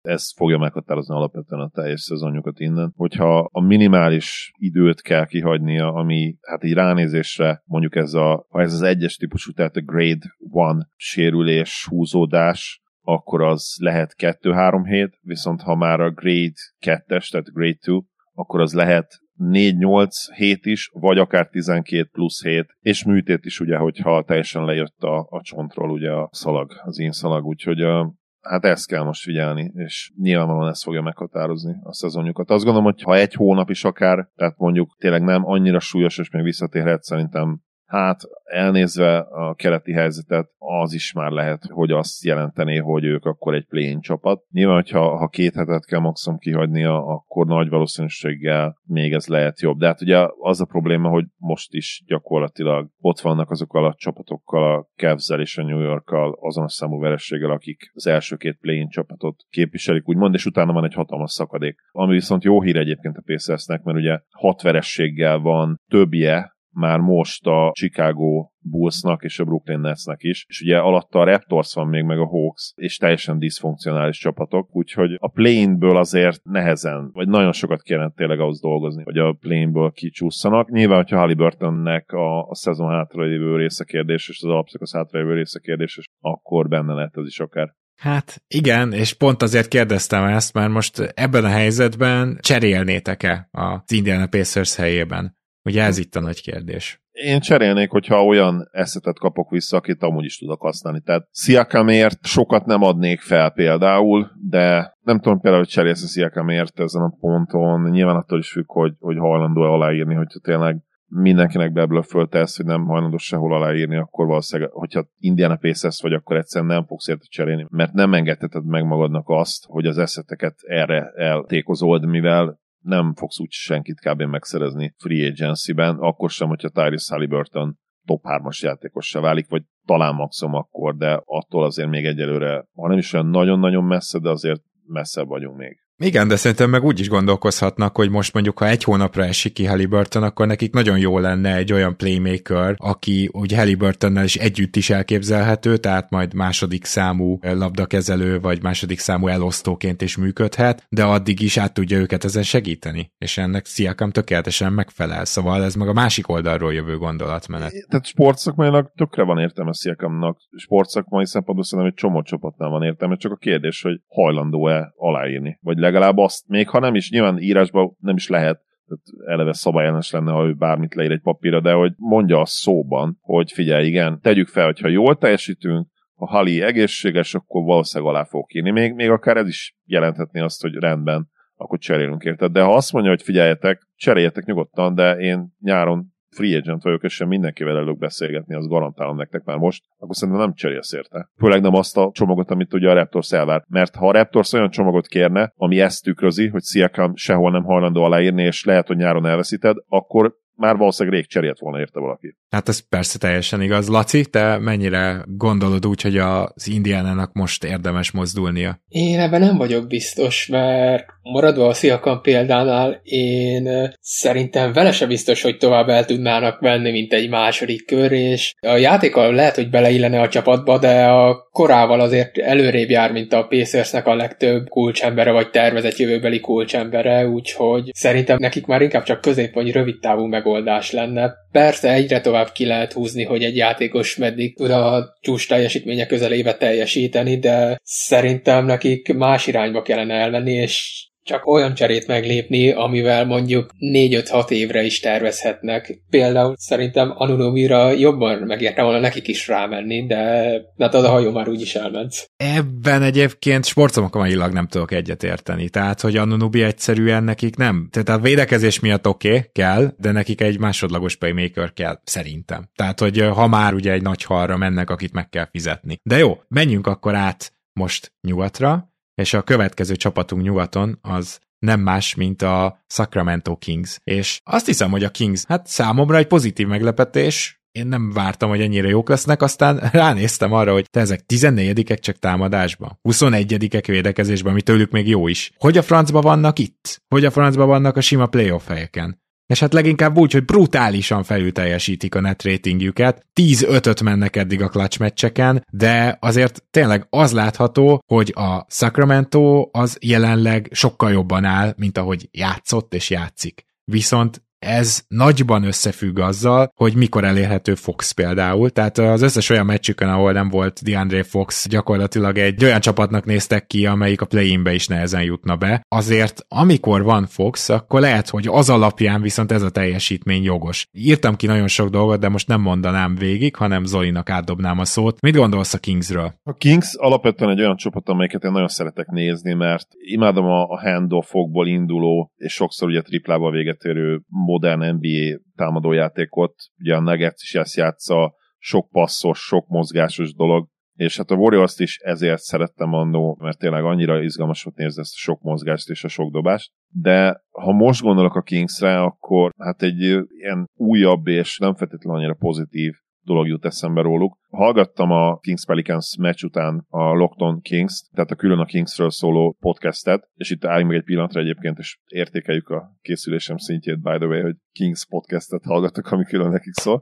ez fogja meghatározni alapvetően a teljes szezonjukat innen. Hogyha a minimális időt kell kihagynia, ami hát így ránézésre mondjuk ez a, ha ez az egyes típusú, tehát a grade one sérülés, húzódás, akkor az lehet 2-3 hét, viszont ha már a grade 2-es, tehát grade 2, akkor az lehet 4-8 hét is, vagy akár 12 plusz 7, és műtét is ugye, hogyha teljesen lejött a, a csontról ugye a szalag, az én szalag, úgyhogy uh, hát ezt kell most figyelni, és nyilvánvalóan ez fogja meghatározni a szezonjukat. Azt gondolom, hogy ha egy hónap is akár, tehát mondjuk tényleg nem annyira súlyos, és még visszatérhet, szerintem hát elnézve a keleti helyzetet, az is már lehet, hogy azt jelentené, hogy ők akkor egy play csapat. Nyilván, hogyha ha két hetet kell maximum kihagynia, akkor nagy valószínűséggel még ez lehet jobb. De hát ugye az a probléma, hogy most is gyakorlatilag ott vannak azokkal a csapatokkal, a cavs és a New Yorkkal, azon a számú verességgel, akik az első két play csapatot képviselik, úgymond, és utána van egy hatalmas szakadék. Ami viszont jó hír egyébként a Pacersnek, mert ugye hat verességgel van többje már most a Chicago Bullsnak és a Brooklyn Netsnek is, és ugye alatta a Raptors van még meg a Hawks, és teljesen diszfunkcionális csapatok, úgyhogy a plane-ből azért nehezen, vagy nagyon sokat kéne tényleg ahhoz dolgozni, hogy a plane-ből kicsúszanak. Nyilván, hogyha Halliburtonnek a, a szezon hátralévő része kérdés, és az alapszakasz hátralévő része kérdés, akkor benne lehet ez is akár. Hát igen, és pont azért kérdeztem ezt, mert most ebben a helyzetben cserélnétek-e az Indiana Pacers helyében? Ugye ez itt a nagy kérdés. Én cserélnék, hogyha olyan eszetet kapok vissza, akit amúgy is tudok használni. Tehát Sziakamért sokat nem adnék fel például, de nem tudom például, hogy cserélsz a Sziakamért ezen a ponton. Nyilván attól is függ, hogy, hogy hajlandó-e aláírni, hogyha tényleg mindenkinek beblöföltesz, hogy nem hajlandó sehol aláírni, akkor valószínűleg, hogyha Indiana Pacers vagy, akkor egyszerűen nem fogsz érte cserélni, mert nem engedheted meg magadnak azt, hogy az eszeteket erre eltékozold, mivel nem fogsz úgy senkit kb. megszerezni free agency-ben, akkor sem, hogyha Tyrese Halliburton top 3-as játékossá válik, vagy talán maximum akkor, de attól azért még egyelőre, ha nem is olyan nagyon-nagyon messze, de azért messze vagyunk még. Igen, de szerintem meg úgy is gondolkozhatnak, hogy most mondjuk, ha egy hónapra esik ki Halliburton, akkor nekik nagyon jó lenne egy olyan playmaker, aki úgy Halliburtonnel is együtt is elképzelhető, tehát majd második számú labdakezelő, vagy második számú elosztóként is működhet, de addig is át tudja őket ezen segíteni, és ennek Sziakam tökéletesen megfelel, szóval ez meg a másik oldalról jövő gondolatmenet. Tehát sportszakmailag tökre van értelme Sziakamnak, sportszakmai szempontból szerintem egy csomó csapatnál van értelme, csak a kérdés, hogy hajlandó-e aláírni, vagy legalább azt, még ha nem is, nyilván írásban nem is lehet, tehát eleve szabályellenes lenne, ha ő bármit leír egy papírra, de hogy mondja a szóban, hogy figyelj, igen, tegyük fel, hogyha jól teljesítünk, ha Hali egészséges, akkor valószínűleg alá fog írni. Még, még akár ez is jelenthetné azt, hogy rendben, akkor cserélünk érted. De ha azt mondja, hogy figyeljetek, cseréljetek nyugodtan, de én nyáron free agent vagyok, és sem mindenkivel előbb beszélgetni, az garantálom nektek már most, akkor szerintem nem cserélsz érte. Főleg nem azt a csomagot, amit ugye a Raptors elvár. Mert ha a Raptors olyan csomagot kérne, ami ezt tükrözi, hogy Siakam sehol nem hajlandó aláírni, és lehet, hogy nyáron elveszíted, akkor már valószínűleg rég cserélt volna érte valaki. Hát ez persze teljesen igaz. Laci, te mennyire gondolod úgy, hogy az Indiánának most érdemes mozdulnia? Én ebben nem vagyok biztos, mert Maradva a Sziakam példánál, én szerintem vele se biztos, hogy tovább el tudnának venni, mint egy második kör, és a játékkal lehet, hogy beleillene a csapatba, de a korával azért előrébb jár, mint a Pacersnek a legtöbb kulcsembere, vagy tervezett jövőbeli kulcsembere, úgyhogy szerintem nekik már inkább csak közép vagy rövid távú megoldás lenne. Persze egyre tovább ki lehet húzni, hogy egy játékos meddig tud a csúcs teljesítménye közelébe teljesíteni, de szerintem nekik más irányba kellene elmenni, és csak olyan cserét meglépni, amivel mondjuk 4-5-6 évre is tervezhetnek. Például szerintem Anunobira jobban megérte volna nekik is rámenni, de hát az a hajó már úgyis elment. Ebben egyébként sportszomokailag nem tudok egyetérteni. Tehát, hogy Anunobi egyszerűen nekik nem. Tehát a védekezés miatt oké, okay, kell, de nekik egy másodlagos playmaker kell, szerintem. Tehát, hogy ha már ugye egy nagy halra mennek, akit meg kell fizetni. De jó, menjünk akkor át most nyugatra, és a következő csapatunk nyugaton az nem más, mint a Sacramento Kings. És azt hiszem, hogy a Kings, hát számomra egy pozitív meglepetés, én nem vártam, hogy ennyire jók lesznek, aztán ránéztem arra, hogy te ezek 14-ek csak támadásban, 21-ek védekezésben, ami tőlük még jó is. Hogy a francba vannak itt? Hogy a francba vannak a sima playoff helyeken? És hát leginkább úgy, hogy brutálisan felül teljesítik a net ratingjüket, 10-5-öt mennek eddig a clutch meccseken, de azért tényleg az látható, hogy a Sacramento az jelenleg sokkal jobban áll, mint ahogy játszott és játszik. Viszont ez nagyban összefügg azzal, hogy mikor elérhető Fox például, tehát az összes olyan meccsükön, ahol nem volt DeAndre Fox, gyakorlatilag egy olyan csapatnak néztek ki, amelyik a play-inbe is nehezen jutna be. Azért, amikor van Fox, akkor lehet, hogy az alapján viszont ez a teljesítmény jogos. Írtam ki nagyon sok dolgot, de most nem mondanám végig, hanem Zolinak átdobnám a szót. Mit gondolsz a Kingsről? A Kings alapvetően egy olyan csapat, amelyiket én nagyon szeretek nézni, mert imádom a handoffokból induló, és sokszor ugye triplába véget érő modern NBA támadójátékot, ugye a Nuggets is ezt játsza, sok passzos, sok mozgásos dolog, és hát a Warriors-t is ezért szerettem annó, mert tényleg annyira izgalmas volt nézni ezt a sok mozgást és a sok dobást. De ha most gondolok a Kingsre, akkor hát egy ilyen újabb és nem feltétlenül annyira pozitív dolog jut eszembe róluk. Hallgattam a Kings Pelicans meccs után a Lockton Kings, tehát a külön a Kingsről szóló podcastet, és itt álljunk meg egy pillanatra egyébként, és értékeljük a készülésem szintjét, by the way, hogy Kings podcastet hallgatok, ami külön nekik szól.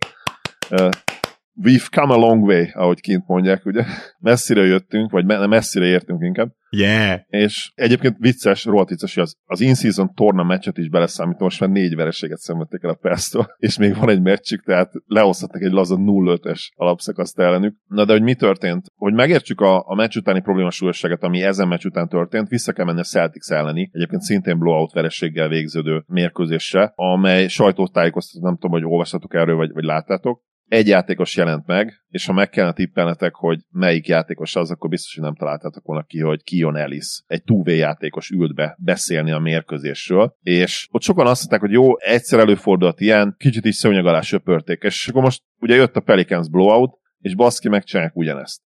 We've come a long way, ahogy kint mondják, ugye. Messzire jöttünk, vagy messzire értünk inkább. Yeah. És egyébként vicces, rohadt vicces, hogy az, az in-season torna meccset is beleszámítom, most már négy vereséget szenvedték el a Perstől, és még van egy meccsük, tehát lehozhatnak egy laza 0-5-es alapszakaszt ellenük. Na de hogy mi történt? Hogy megértsük a, a meccs utáni problémasúlyosságet, ami ezen meccs után történt, vissza kell menni a Celtics elleni, egyébként szintén blowout vereséggel végződő mérkőzésre, amely sajtótájékoztató, nem tudom, hogy olvassatok erről, vagy, vagy láttátok, egy játékos jelent meg, és ha meg kellene tippelnetek, hogy melyik játékos az, akkor biztos, hogy nem találtátok volna ki, hogy Kion Ellis, egy 2 játékos ült be beszélni a mérkőzésről, és ott sokan azt mondták, hogy jó, egyszer előfordult ilyen, kicsit is szőnyeg alá söpörték, és akkor most ugye jött a Pelicans blowout, és baszki megcsinálják ugyanezt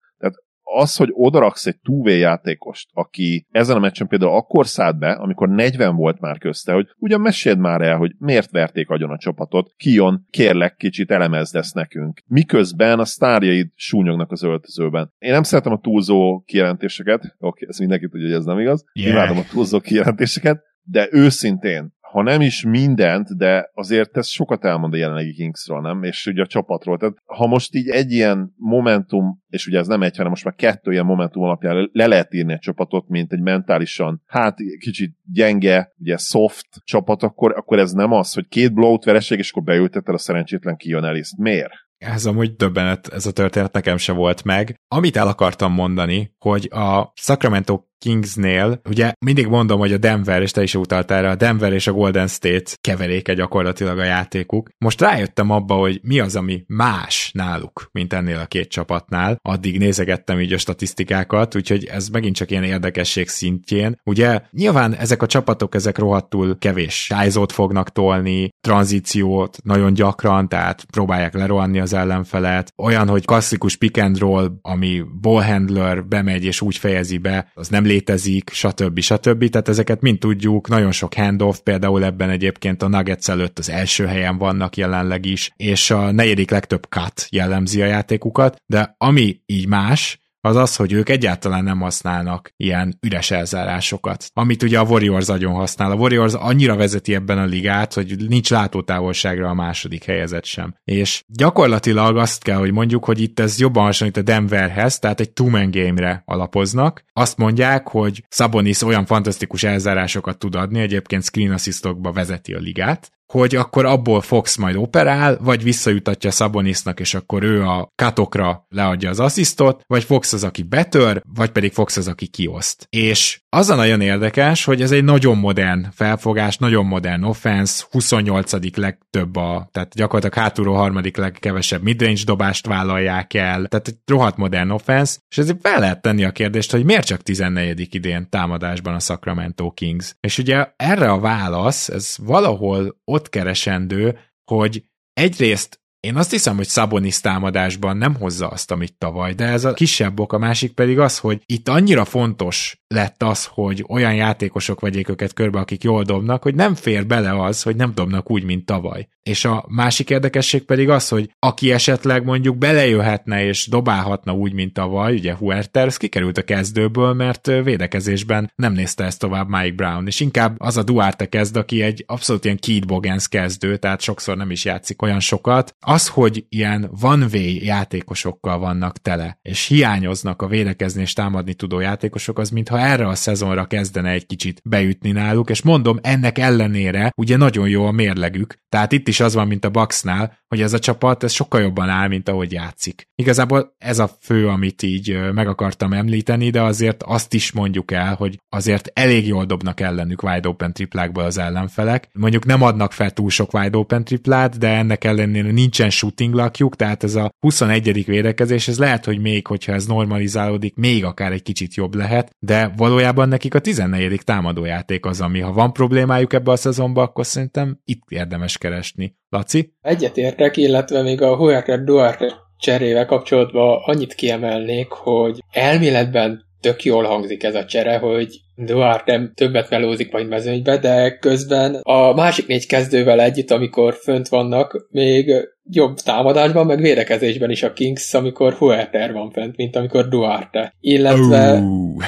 az, hogy odaraksz egy 2 játékost, aki ezen a meccsen például akkor szállt be, amikor 40 volt már közte, hogy ugyan meséld már el, hogy miért verték agyon a csapatot, Kion, kérlek, kicsit elemezd ezt nekünk. Miközben a sztárjaid súnyognak az öltözőben. Én nem szeretem a túlzó kijelentéseket, oké, okay, ez mindenki tudja, hogy ez nem igaz. Yeah. Imádom a túlzó kijelentéseket, de őszintén ha nem is mindent, de azért ez sokat elmond a jelenlegi Kingsről, nem? És ugye a csapatról. Tehát ha most így egy ilyen momentum, és ugye ez nem egy, hanem most már kettő ilyen momentum alapján le lehet írni egy csapatot, mint egy mentálisan, hát kicsit gyenge, ugye soft csapat, akkor, akkor ez nem az, hogy két blowout vereség, és akkor beültettel a szerencsétlen kijön Eliszt. Miért? Ez amúgy döbbenet, ez a történet nekem se volt meg. Amit el akartam mondani, hogy a Sacramento Kingsnél, ugye mindig mondom, hogy a Denver, és te is utaltál erre, a Denver és a Golden State keveréke gyakorlatilag a játékuk. Most rájöttem abba, hogy mi az, ami más náluk, mint ennél a két csapatnál. Addig nézegettem így a statisztikákat, úgyhogy ez megint csak ilyen érdekesség szintjén. Ugye nyilván ezek a csapatok, ezek rohadtul kevés tájzót fognak tolni, tranzíciót nagyon gyakran, tehát próbálják lerohanni az ellenfelet. Olyan, hogy klasszikus pick and roll, ami ballhandler bemegy és úgy fejezi be, az nem létezik, stb. stb. Tehát ezeket mind tudjuk, nagyon sok handoff, például ebben egyébként a Nuggets előtt az első helyen vannak jelenleg is, és a negyedik legtöbb cut jellemzi a játékukat, de ami így más, az az, hogy ők egyáltalán nem használnak ilyen üres elzárásokat, amit ugye a Warriors agyon használ. A Warriors annyira vezeti ebben a ligát, hogy nincs látótávolságra a második helyezett sem. És gyakorlatilag azt kell, hogy mondjuk, hogy itt ez jobban hasonlít a Denverhez, tehát egy two-man game-re alapoznak. Azt mondják, hogy Sabonis olyan fantasztikus elzárásokat tud adni, egyébként screen assistokba vezeti a ligát, hogy akkor abból Fox majd operál, vagy visszajutatja Szabonisnak, és akkor ő a katokra leadja az asszisztot, vagy Fox az, aki betör, vagy pedig Fox az, aki kioszt. És az a nagyon érdekes, hogy ez egy nagyon modern felfogás, nagyon modern offense, 28. legtöbb a, tehát gyakorlatilag hátulról harmadik legkevesebb midrange dobást vállalják el, tehát egy rohadt modern offense, és ezért fel lehet tenni a kérdést, hogy miért csak 14. idén támadásban a Sacramento Kings. És ugye erre a válasz, ez valahol ott keresendő, hogy egyrészt én azt hiszem, hogy Szabonis támadásban nem hozza azt, amit tavaly, de ez a kisebb ok, a másik pedig az, hogy itt annyira fontos lett az, hogy olyan játékosok vegyék őket körbe, akik jól dobnak, hogy nem fér bele az, hogy nem dobnak úgy, mint tavaly. És a másik érdekesség pedig az, hogy aki esetleg mondjuk belejöhetne és dobálhatna úgy, mint tavaly, ugye Huerter, ez kikerült a kezdőből, mert védekezésben nem nézte ezt tovább Mike Brown, és inkább az a Duarte kezd, aki egy abszolút ilyen Keith Bogans kezdő, tehát sokszor nem is játszik olyan sokat. Az, hogy ilyen one-way játékosokkal vannak tele, és hiányoznak a védekezni és támadni tudó játékosok, az mintha erre a szezonra kezdene egy kicsit beütni náluk, és mondom, ennek ellenére ugye nagyon jó a mérlegük, tehát itt is az van, mint a Bucksnál, hogy ez a csapat ez sokkal jobban áll, mint ahogy játszik. Igazából ez a fő, amit így meg akartam említeni, de azért azt is mondjuk el, hogy azért elég jól dobnak ellenük wide open triplákból az ellenfelek. Mondjuk nem adnak fel túl sok wide open triplát, de ennek ellenére nincsen shooting lakjuk, tehát ez a 21. védekezés, ez lehet, hogy még, hogyha ez normalizálódik, még akár egy kicsit jobb lehet, de valójában nekik a 14. támadójáték az, ami ha van problémájuk ebbe a szezonba, akkor szerintem itt érdemes keresni. Laci? Egyetértek, illetve még a Huerta Duarte cserével kapcsolatban annyit kiemelnék, hogy elméletben tök jól hangzik ez a csere, hogy Duarte többet melózik majd mezőnybe, de közben a másik négy kezdővel együtt, amikor fönt vannak, még jobb támadásban, meg védekezésben is a Kings, amikor Huerter van fent, mint amikor Duarte. Illetve... Uh.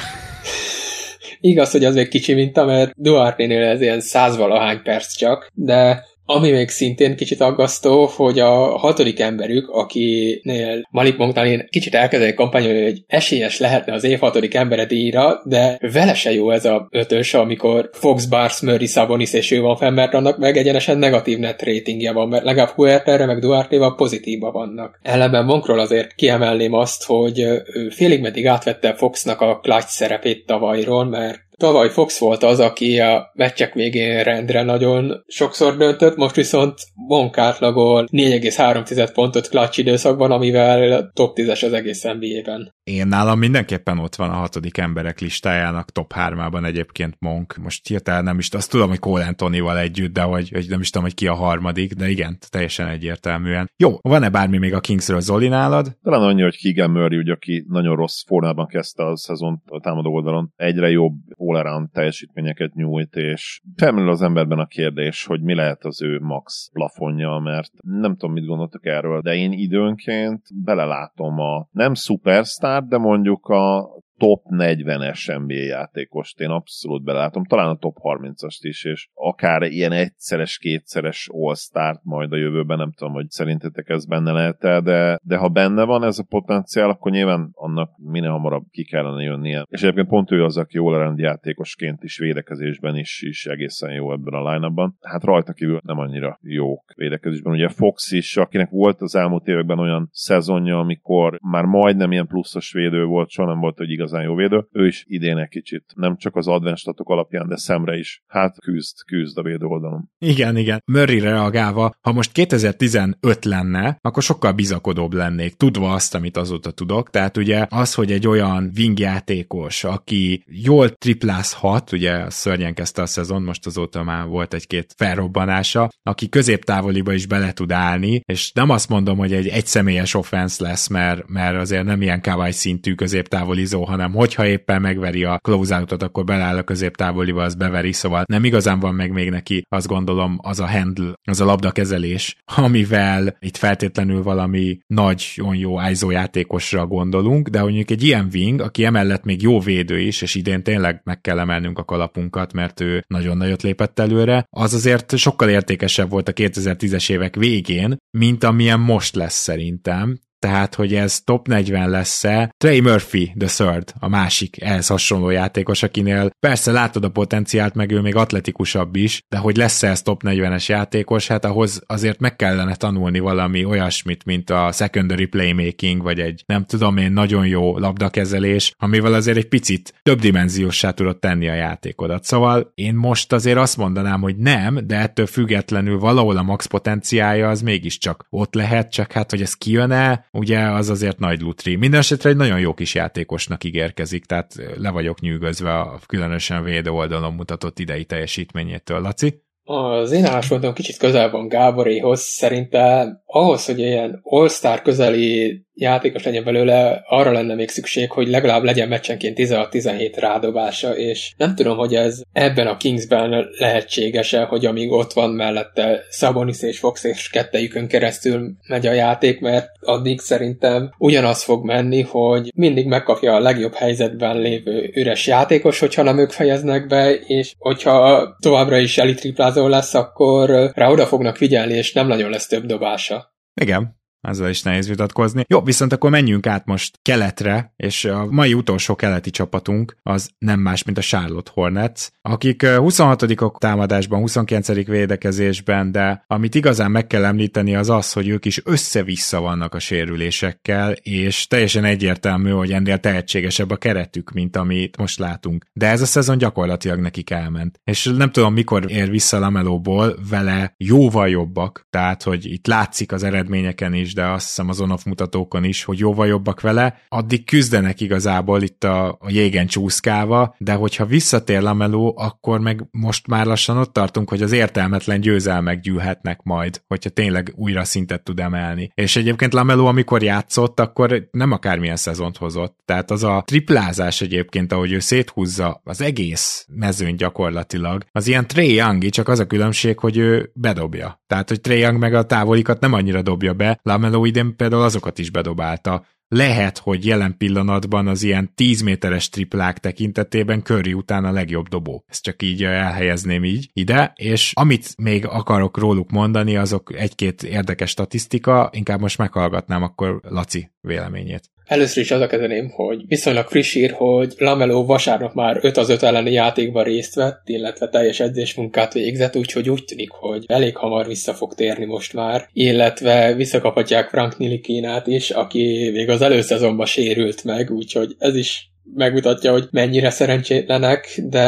Igaz, hogy az még kicsi minta, mert Duarte-nél ez ilyen százvalahány perc csak, de ami még szintén kicsit aggasztó, hogy a hatodik emberük, akinél Malik Monknál kicsit elkezdett kampányolni, hogy esélyes lehetne az év hatodik embere díjra, de vele se jó ez a ötös, amikor Fox, Bars, Murray, Sabonis és ő van fenn, mert annak meg egyenesen negatív net ratingje van, mert legalább Huerterre meg Duarte-val vannak. Ellenben Monkról azért kiemelném azt, hogy ő félig meddig átvette Foxnak a clutch szerepét tavalyról, mert Tavaly Fox volt az, aki a meccsek végén rendre nagyon sokszor döntött, most viszont Monk átlagol 4,3 pontot clutch időszakban, amivel top 10-es az egész NBA-ben. Én nálam mindenképpen ott van a hatodik emberek listájának top 3-ában egyébként Monk. Most hirtelen nem is, azt tudom, hogy Cole Anthony-val együtt, de hogy, hogy nem is tudom, hogy ki a harmadik, de igen, teljesen egyértelműen. Jó, van-e bármi még a Kingsről Zoli nálad? Talán annyi, hogy Keegan Murray, ugye, aki nagyon rossz formában kezdte a szezont a támadó oldalon, egyre jobb all teljesítményeket nyújt, és felmerül az emberben a kérdés, hogy mi lehet az ő max plafonja, mert nem tudom, mit gondoltak erről, de én időnként belelátom a nem superstar, de mondjuk a top 40-es NBA játékost én abszolút belátom, talán a top 30-ast is, és akár ilyen egyszeres, kétszeres all majd a jövőben, nem tudom, hogy szerintetek ez benne lehet -e, de, de ha benne van ez a potenciál, akkor nyilván annak minél hamarabb ki kellene jönnie. És egyébként pont ő az, aki jól rendi játékosként is, védekezésben is, is egészen jó ebben a line Hát rajta kívül nem annyira jók védekezésben. Ugye Fox is, akinek volt az elmúlt években olyan szezonja, amikor már majdnem ilyen pluszos védő volt, soha nem volt, hogy igaz igazán jó védő. Ő is idén egy kicsit, nem csak az advanced statok alapján, de szemre is. Hát küzd, küzd a védő oldalon. Igen, igen. Murray reagálva, ha most 2015 lenne, akkor sokkal bizakodóbb lennék, tudva azt, amit azóta tudok. Tehát ugye az, hogy egy olyan wing játékos, aki jól triplázhat, ugye szörnyen kezdte a szezon, most azóta már volt egy-két felrobbanása, aki középtávoliba is bele tud állni, és nem azt mondom, hogy egy egyszemélyes offense lesz, mert, mert azért nem ilyen kavály szintű középtávolizó, hanem hogyha éppen megveri a closeoutot, akkor beleáll a középtávoliba, az beveri, szóval nem igazán van meg még neki, azt gondolom, az a handle, az a labdakezelés, amivel itt feltétlenül valami nagy, jó ISO játékosra gondolunk, de mondjuk egy ilyen wing, aki emellett még jó védő is, és idén tényleg meg kell emelnünk a kalapunkat, mert ő nagyon nagyot lépett előre, az azért sokkal értékesebb volt a 2010-es évek végén, mint amilyen most lesz szerintem tehát hogy ez top 40 lesz-e. Trey Murphy, the third, a másik ehhez hasonló játékos, akinél persze látod a potenciált, meg ő még atletikusabb is, de hogy lesz-e ez top 40-es játékos, hát ahhoz azért meg kellene tanulni valami olyasmit, mint a secondary playmaking, vagy egy nem tudom én nagyon jó labdakezelés, amivel azért egy picit több dimenziósá tudod tenni a játékodat. Szóval én most azért azt mondanám, hogy nem, de ettől függetlenül valahol a max potenciája az mégiscsak ott lehet, csak hát, hogy ez kijön-e, ugye az azért nagy lutri. Mindenesetre egy nagyon jó kis játékosnak ígérkezik, tehát le vagyok nyűgözve a különösen védő oldalon mutatott idei teljesítményétől. Laci? Az én álláspontom kicsit közel van Gáboréhoz. Szerintem ahhoz, hogy ilyen all-star közeli játékos legyen belőle, arra lenne még szükség, hogy legalább legyen meccsenként 16-17 rádobása, és nem tudom, hogy ez ebben a Kingsben lehetséges-e, hogy amíg ott van mellette Sabonis és Fox és kettejükön keresztül megy a játék, mert addig szerintem ugyanaz fog menni, hogy mindig megkapja a legjobb helyzetben lévő üres játékos, hogyha nem ők fejeznek be, és hogyha továbbra is elitriplázó lesz, akkor rá oda fognak figyelni, és nem nagyon lesz több dobása. Igen, ezzel is nehéz vitatkozni. Jó, viszont akkor menjünk át most keletre, és a mai utolsó keleti csapatunk az nem más, mint a Charlotte Hornets, akik 26 támadásban, 29 védekezésben, de amit igazán meg kell említeni az az, hogy ők is össze-vissza vannak a sérülésekkel, és teljesen egyértelmű, hogy ennél tehetségesebb a keretük, mint amit most látunk. De ez a szezon gyakorlatilag nekik elment. És nem tudom, mikor ér vissza Lamelóból, vele jóval jobbak, tehát, hogy itt látszik az eredményeken is, de azt hiszem az on mutatókon is, hogy jóval jobbak vele, addig küzdenek igazából itt a, a jégen csúszkálva, de hogyha visszatér Lameló, akkor meg most már lassan ott tartunk, hogy az értelmetlen győzelmek gyűlhetnek majd, hogyha tényleg újra szintet tud emelni. És egyébként Lameló, amikor játszott, akkor nem akármilyen szezont hozott. Tehát az a triplázás egyébként, ahogy ő széthúzza az egész mezőn gyakorlatilag, az ilyen Trey Youngi, csak az a különbség, hogy ő bedobja. Tehát, hogy Trey Young meg a távolikat nem annyira dobja be, Lamelo idén például azokat is bedobálta. Lehet, hogy jelen pillanatban az ilyen 10 méteres triplák tekintetében Curry után a legjobb dobó. Ezt csak így elhelyezném így ide, és amit még akarok róluk mondani, azok egy-két érdekes statisztika, inkább most meghallgatnám akkor Laci véleményét. Először is az a kezdeném, hogy viszonylag friss ír, hogy Lamelo vasárnap már 5 az 5 elleni játékban részt vett, illetve teljes edzésmunkát végzett, úgyhogy úgy tűnik, hogy elég hamar vissza fog térni most már, illetve visszakaphatják Frank Nilikinát is, aki még az előszezonban sérült meg, úgyhogy ez is megmutatja, hogy mennyire szerencsétlenek, de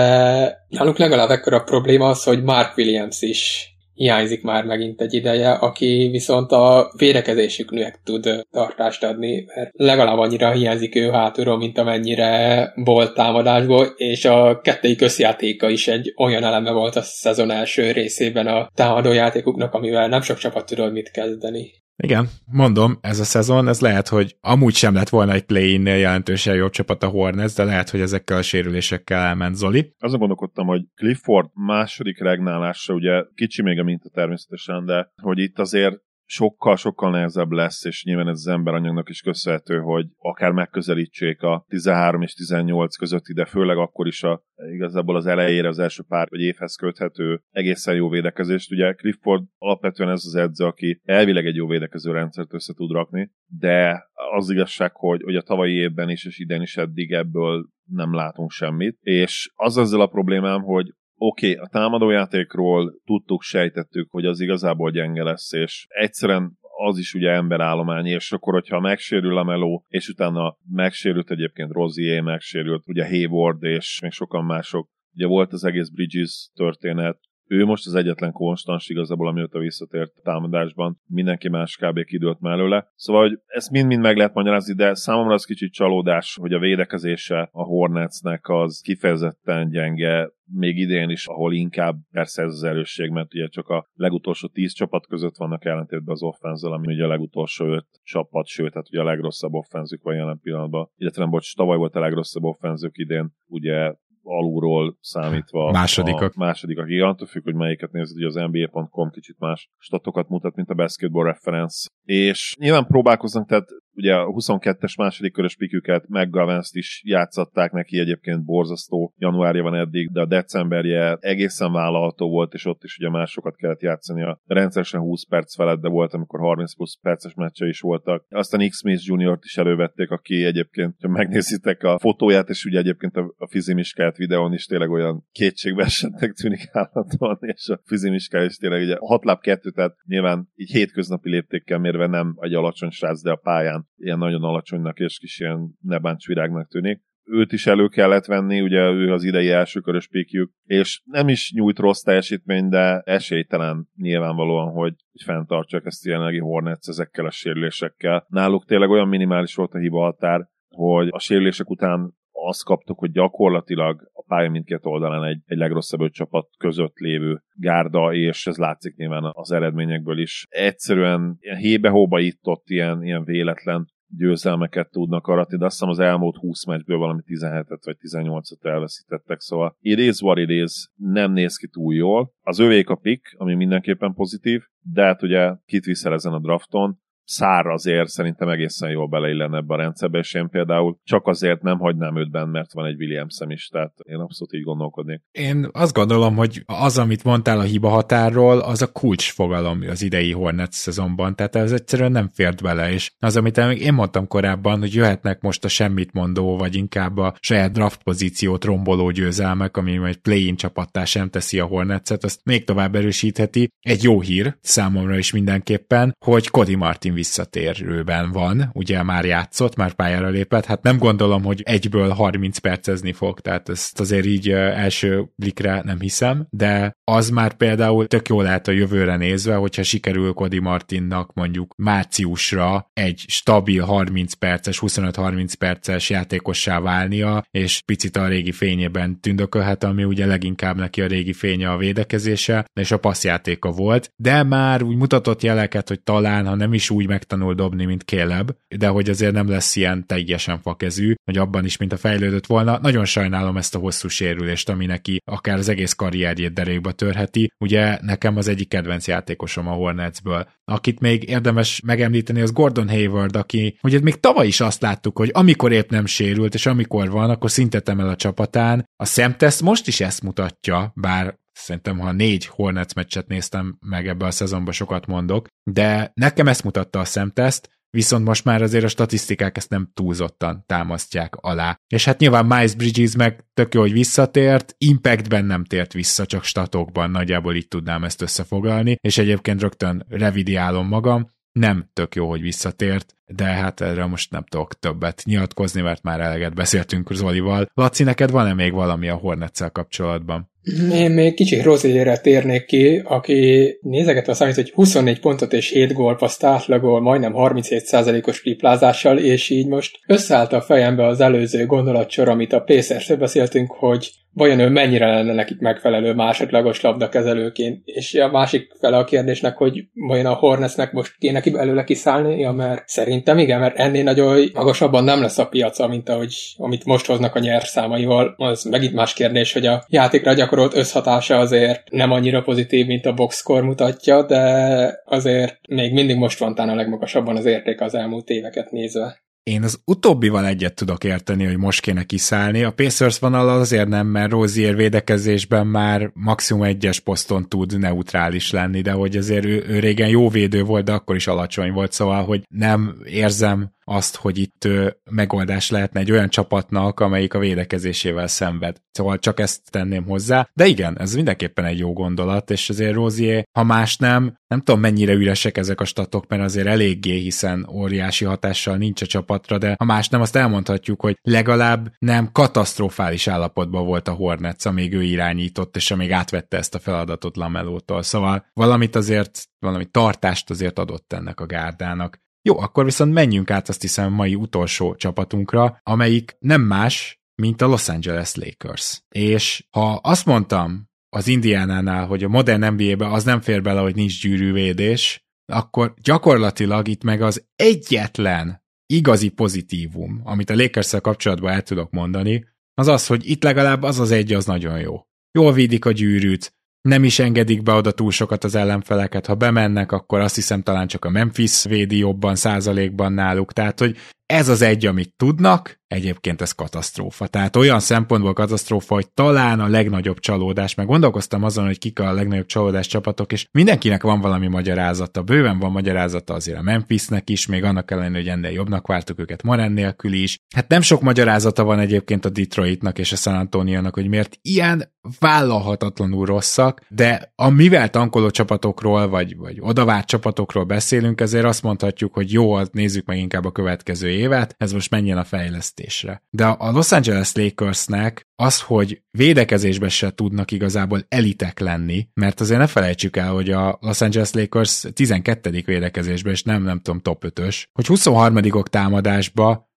náluk legalább ekkora probléma az, hogy Mark Williams is hiányzik már megint egy ideje, aki viszont a védekezésüknek tud tartást adni, mert legalább annyira hiányzik ő hátulról, mint amennyire volt támadásból, és a kettői közjátéka is egy olyan eleme volt a szezon első részében a támadójátékuknak, amivel nem sok csapat tudod mit kezdeni. Igen, mondom, ez a szezon, ez lehet, hogy amúgy sem lett volna egy play-innél jelentősen jobb csapat a Hornets, de lehet, hogy ezekkel a sérülésekkel elment Zoli. Azon gondolkodtam, hogy Clifford második regnálása, ugye kicsi még a minta természetesen, de hogy itt azért sokkal-sokkal nehezebb lesz, és nyilván ez az emberanyagnak is köszönhető, hogy akár megközelítsék a 13 és 18 közötti, de főleg akkor is a, igazából az elejére, az első pár vagy évhez köthető egészen jó védekezést. Ugye Clifford alapvetően ez az edző, aki elvileg egy jó védekező rendszert össze tud rakni, de az igazság, hogy, hogy a tavalyi évben is és idén is eddig ebből nem látunk semmit, és az ezzel a problémám, hogy oké, okay, a támadójátékról tudtuk, sejtettük, hogy az igazából gyenge lesz, és egyszerűen az is ugye emberállomány, és akkor, hogyha megsérül a meló, és utána megsérült egyébként Rozier, megsérült ugye Hayward, és még sokan mások, ugye volt az egész Bridges történet, ő most az egyetlen konstans igazából, amióta visszatért támadásban, mindenki más kb. kidőlt mellőle. Szóval, hogy ezt mind-mind meg lehet magyarázni, de számomra az kicsit csalódás, hogy a védekezése a Hornetsnek az kifejezetten gyenge, még idén is, ahol inkább persze ez az erősség, mert ugye csak a legutolsó tíz csapat között vannak ellentétben az offenzel, ami ugye a legutolsó öt csapat, sőt, tehát ugye a legrosszabb offenzük van jelen pillanatban. Illetve nem, bocs, tavaly volt a legrosszabb offenzük idén, ugye alulról számítva másodikak. a másodikak. Igen, attól függ, hogy melyiket nézed, ugye az NBA.com kicsit más statokat mutat, mint a Basketball Reference. És nyilván próbálkoznak, tehát ugye a 22-es második körös piküket, McGovens is játszatták neki egyébként borzasztó januárja van eddig, de a decemberje egészen vállalható volt, és ott is ugye másokat kellett játszani. A rendszeresen 20 perc felett, de volt, amikor 30 plusz perces meccse is voltak. Aztán X Smith Jr. t is elővették, aki egyébként, ha megnézitek a fotóját, és ugye egyébként a, fizimiskát videón is tényleg olyan kétségbe esettek tűnik állatban, és a fizimiská is tényleg ugye 6 láb 2, tehát nyilván így hétköznapi léptékkel mérve nem egy alacsony srác, de a pályán ilyen nagyon alacsonynak és kis ilyen nebáncs virágnak tűnik. Őt is elő kellett venni, ugye ő az idei elsőkörös pikjük, és nem is nyújt rossz teljesítmény, de esélytelen nyilvánvalóan, hogy, fenntartsak ezt a jelenlegi Hornets ezekkel a sérülésekkel. Náluk tényleg olyan minimális volt a hiba határ, hogy a sérülések után azt kaptuk, hogy gyakorlatilag a pálya mindkét oldalán egy, egy legrosszabb öt csapat között lévő gárda, és ez látszik nyilván az eredményekből is. Egyszerűen hébe-hóba itt-ott ilyen, ilyen véletlen győzelmeket tudnak aratni, de azt hiszem az elmúlt 20 meccsből valami 17-et vagy 18-at elveszítettek, szóval it is what it is, nem néz ki túl jól. Az övék a pick, ami mindenképpen pozitív, de hát ugye kit viszel ezen a drafton, szár azért szerintem egészen jól beleillene ebbe a rendszerbe, és én például csak azért nem hagynám őt benne, mert van egy Williamsem is, tehát én abszolút így gondolkodnék. Én azt gondolom, hogy az, amit mondtál a hiba határról, az a kulcs fogalom az idei Hornets szezonban, tehát ez egyszerűen nem fért bele, és az, amit én mondtam korábban, hogy jöhetnek most a semmit mondó, vagy inkább a saját draft pozíciót romboló győzelmek, ami egy play-in csapattá sem teszi a Hornetset, azt még tovább erősítheti. Egy jó hír számomra is mindenképpen, hogy Cody Martin visszatérőben van, ugye már játszott, már pályára lépett, hát nem gondolom, hogy egyből 30 percezni fog, tehát ezt azért így első blikre nem hiszem, de az már például tök jó lehet a jövőre nézve, hogyha sikerül Cody Martinnak mondjuk márciusra egy stabil 30 perces, 25-30 perces játékossá válnia, és picit a régi fényében tündökölhet, ami ugye leginkább neki a régi fénye a védekezése, és a passzjátéka volt, de már úgy mutatott jeleket, hogy talán, ha nem is úgy megtanul dobni, mint Caleb, de hogy azért nem lesz ilyen teljesen fakezű, hogy abban is, mint a fejlődött volna. Nagyon sajnálom ezt a hosszú sérülést, ami neki akár az egész karrierjét derékba törheti. Ugye nekem az egyik kedvenc játékosom a Hornetsből. Akit még érdemes megemlíteni, az Gordon Hayward, aki ugye még tavaly is azt láttuk, hogy amikor épp nem sérült, és amikor van, akkor szintet emel a csapatán. A szemteszt most is ezt mutatja, bár szerintem ha négy Hornets meccset néztem meg ebbe a szezonban, sokat mondok, de nekem ezt mutatta a szemteszt, viszont most már azért a statisztikák ezt nem túlzottan támasztják alá. És hát nyilván Miles Bridges meg tök jó, hogy visszatért, Impactben nem tért vissza, csak statokban nagyjából így tudnám ezt összefoglalni, és egyébként rögtön revidiálom magam, nem tök jó, hogy visszatért, de hát erre most nem tudok többet nyilatkozni, mert már eleget beszéltünk Zolival. Laci, neked van-e még valami a Hornetszel kapcsolatban? Én még kicsit Rozierre térnék ki, aki nézegetve számít, hogy 24 pontot és 7 gólpaszt átlagol, majdnem 37%-os triplázással, és így most összeállt a fejembe az előző gondolatsor, amit a pacers beszéltünk, hogy vajon ő mennyire lenne nekik megfelelő másodlagos labdakezelőként. És a másik fele a kérdésnek, hogy vajon a Hornetsnek most kéne ki belőle kiszállnia, mert szerintem igen, mert ennél nagyon magasabban nem lesz a piaca, mint ahogy, amit most hoznak a nyerszámaival. Az megint más kérdés, hogy a játékra gyakorolt összhatása azért nem annyira pozitív, mint a boxscore mutatja, de azért még mindig most van talán a legmagasabban az érték az elmúlt éveket nézve. Én az utóbbival egyet tudok érteni, hogy most kéne kiszállni. A Pacers vonal azért nem, mert Rozier védekezésben már maximum egyes poszton tud neutrális lenni, de hogy azért ő, ő régen jó védő volt, de akkor is alacsony volt, szóval hogy nem érzem azt, hogy itt megoldás lehetne egy olyan csapatnak, amelyik a védekezésével szenved. Szóval csak ezt tenném hozzá. De igen, ez mindenképpen egy jó gondolat, és azért Rozier, ha más nem, nem tudom mennyire üresek ezek a statok, mert azért eléggé, hiszen óriási hatással nincs a csapatra, de ha más nem, azt elmondhatjuk, hogy legalább nem katasztrofális állapotban volt a Hornets, amíg ő irányított, és amíg átvette ezt a feladatot Lamelótól. Szóval valamit azért, valami tartást azért adott ennek a gárdának. Jó, akkor viszont menjünk át azt hiszem mai utolsó csapatunkra, amelyik nem más, mint a Los Angeles Lakers. És ha azt mondtam az Indiánánál, hogy a modern NBA-be az nem fér bele, hogy nincs gyűrűvédés, akkor gyakorlatilag itt meg az egyetlen igazi pozitívum, amit a lakers kapcsolatban el tudok mondani, az az, hogy itt legalább az az egy, az nagyon jó. Jól védik a gyűrűt, nem is engedik be oda túl sokat az ellenfeleket, ha bemennek, akkor azt hiszem talán csak a Memphis védi jobban százalékban náluk, tehát hogy ez az egy, amit tudnak, egyébként ez katasztrófa. Tehát olyan szempontból katasztrófa, hogy talán a legnagyobb csalódás, meg gondolkoztam azon, hogy kik a legnagyobb csalódás csapatok, és mindenkinek van valami magyarázata, bőven van magyarázata azért a Memphisnek is, még annak ellenére, hogy ennél jobbnak vártuk őket Maren nélkül is. Hát nem sok magyarázata van egyébként a Detroitnak és a San Antonio-nak, hogy miért ilyen vállalhatatlanul rosszak, de a mivel tankoló csapatokról, vagy, vagy odavárt csapatokról beszélünk, ezért azt mondhatjuk, hogy jó, nézzük meg inkább a következő évet, ez most menjen a fejlesztésre. De a Los Angeles Lakersnek az, hogy védekezésben se tudnak igazából elitek lenni, mert azért ne felejtsük el, hogy a Los Angeles Lakers 12. védekezésben, és nem, nem tudom, top 5-ös, hogy 23. támadásba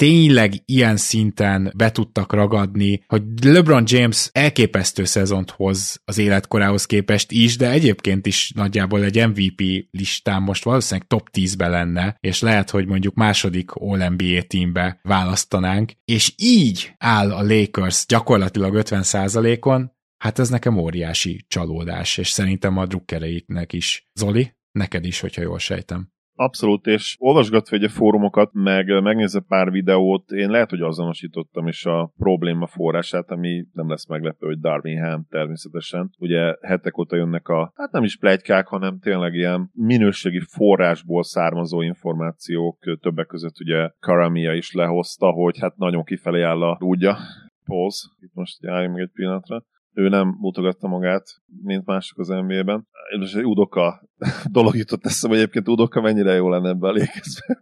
tényleg ilyen szinten be tudtak ragadni, hogy LeBron James elképesztő szezont hoz az életkorához képest is, de egyébként is nagyjából egy MVP listán most valószínűleg top 10-be lenne, és lehet, hogy mondjuk második All-NBA teambe választanánk, és így áll a Lakers gyakorlatilag 50%-on, hát ez nekem óriási csalódás, és szerintem a drukkereiknek is. Zoli, neked is, hogyha jól sejtem. Abszolút, és olvasgatva egy a fórumokat, meg megnézve pár videót, én lehet, hogy azonosítottam is a probléma forrását, ami nem lesz meglepő, hogy Darwin Ham természetesen. Ugye hetek óta jönnek a, hát nem is plegykák, hanem tényleg ilyen minőségi forrásból származó információk, többek között ugye Karamia is lehozta, hogy hát nagyon kifelé áll a rúdja, Pause, itt most álljunk meg egy pillanatra ő nem mutogatta magát, mint mások az NBA-ben. És egy Udoka dolog jutott eszembe, hogy egyébként Udoka mennyire jó lenne ebbe elékezve.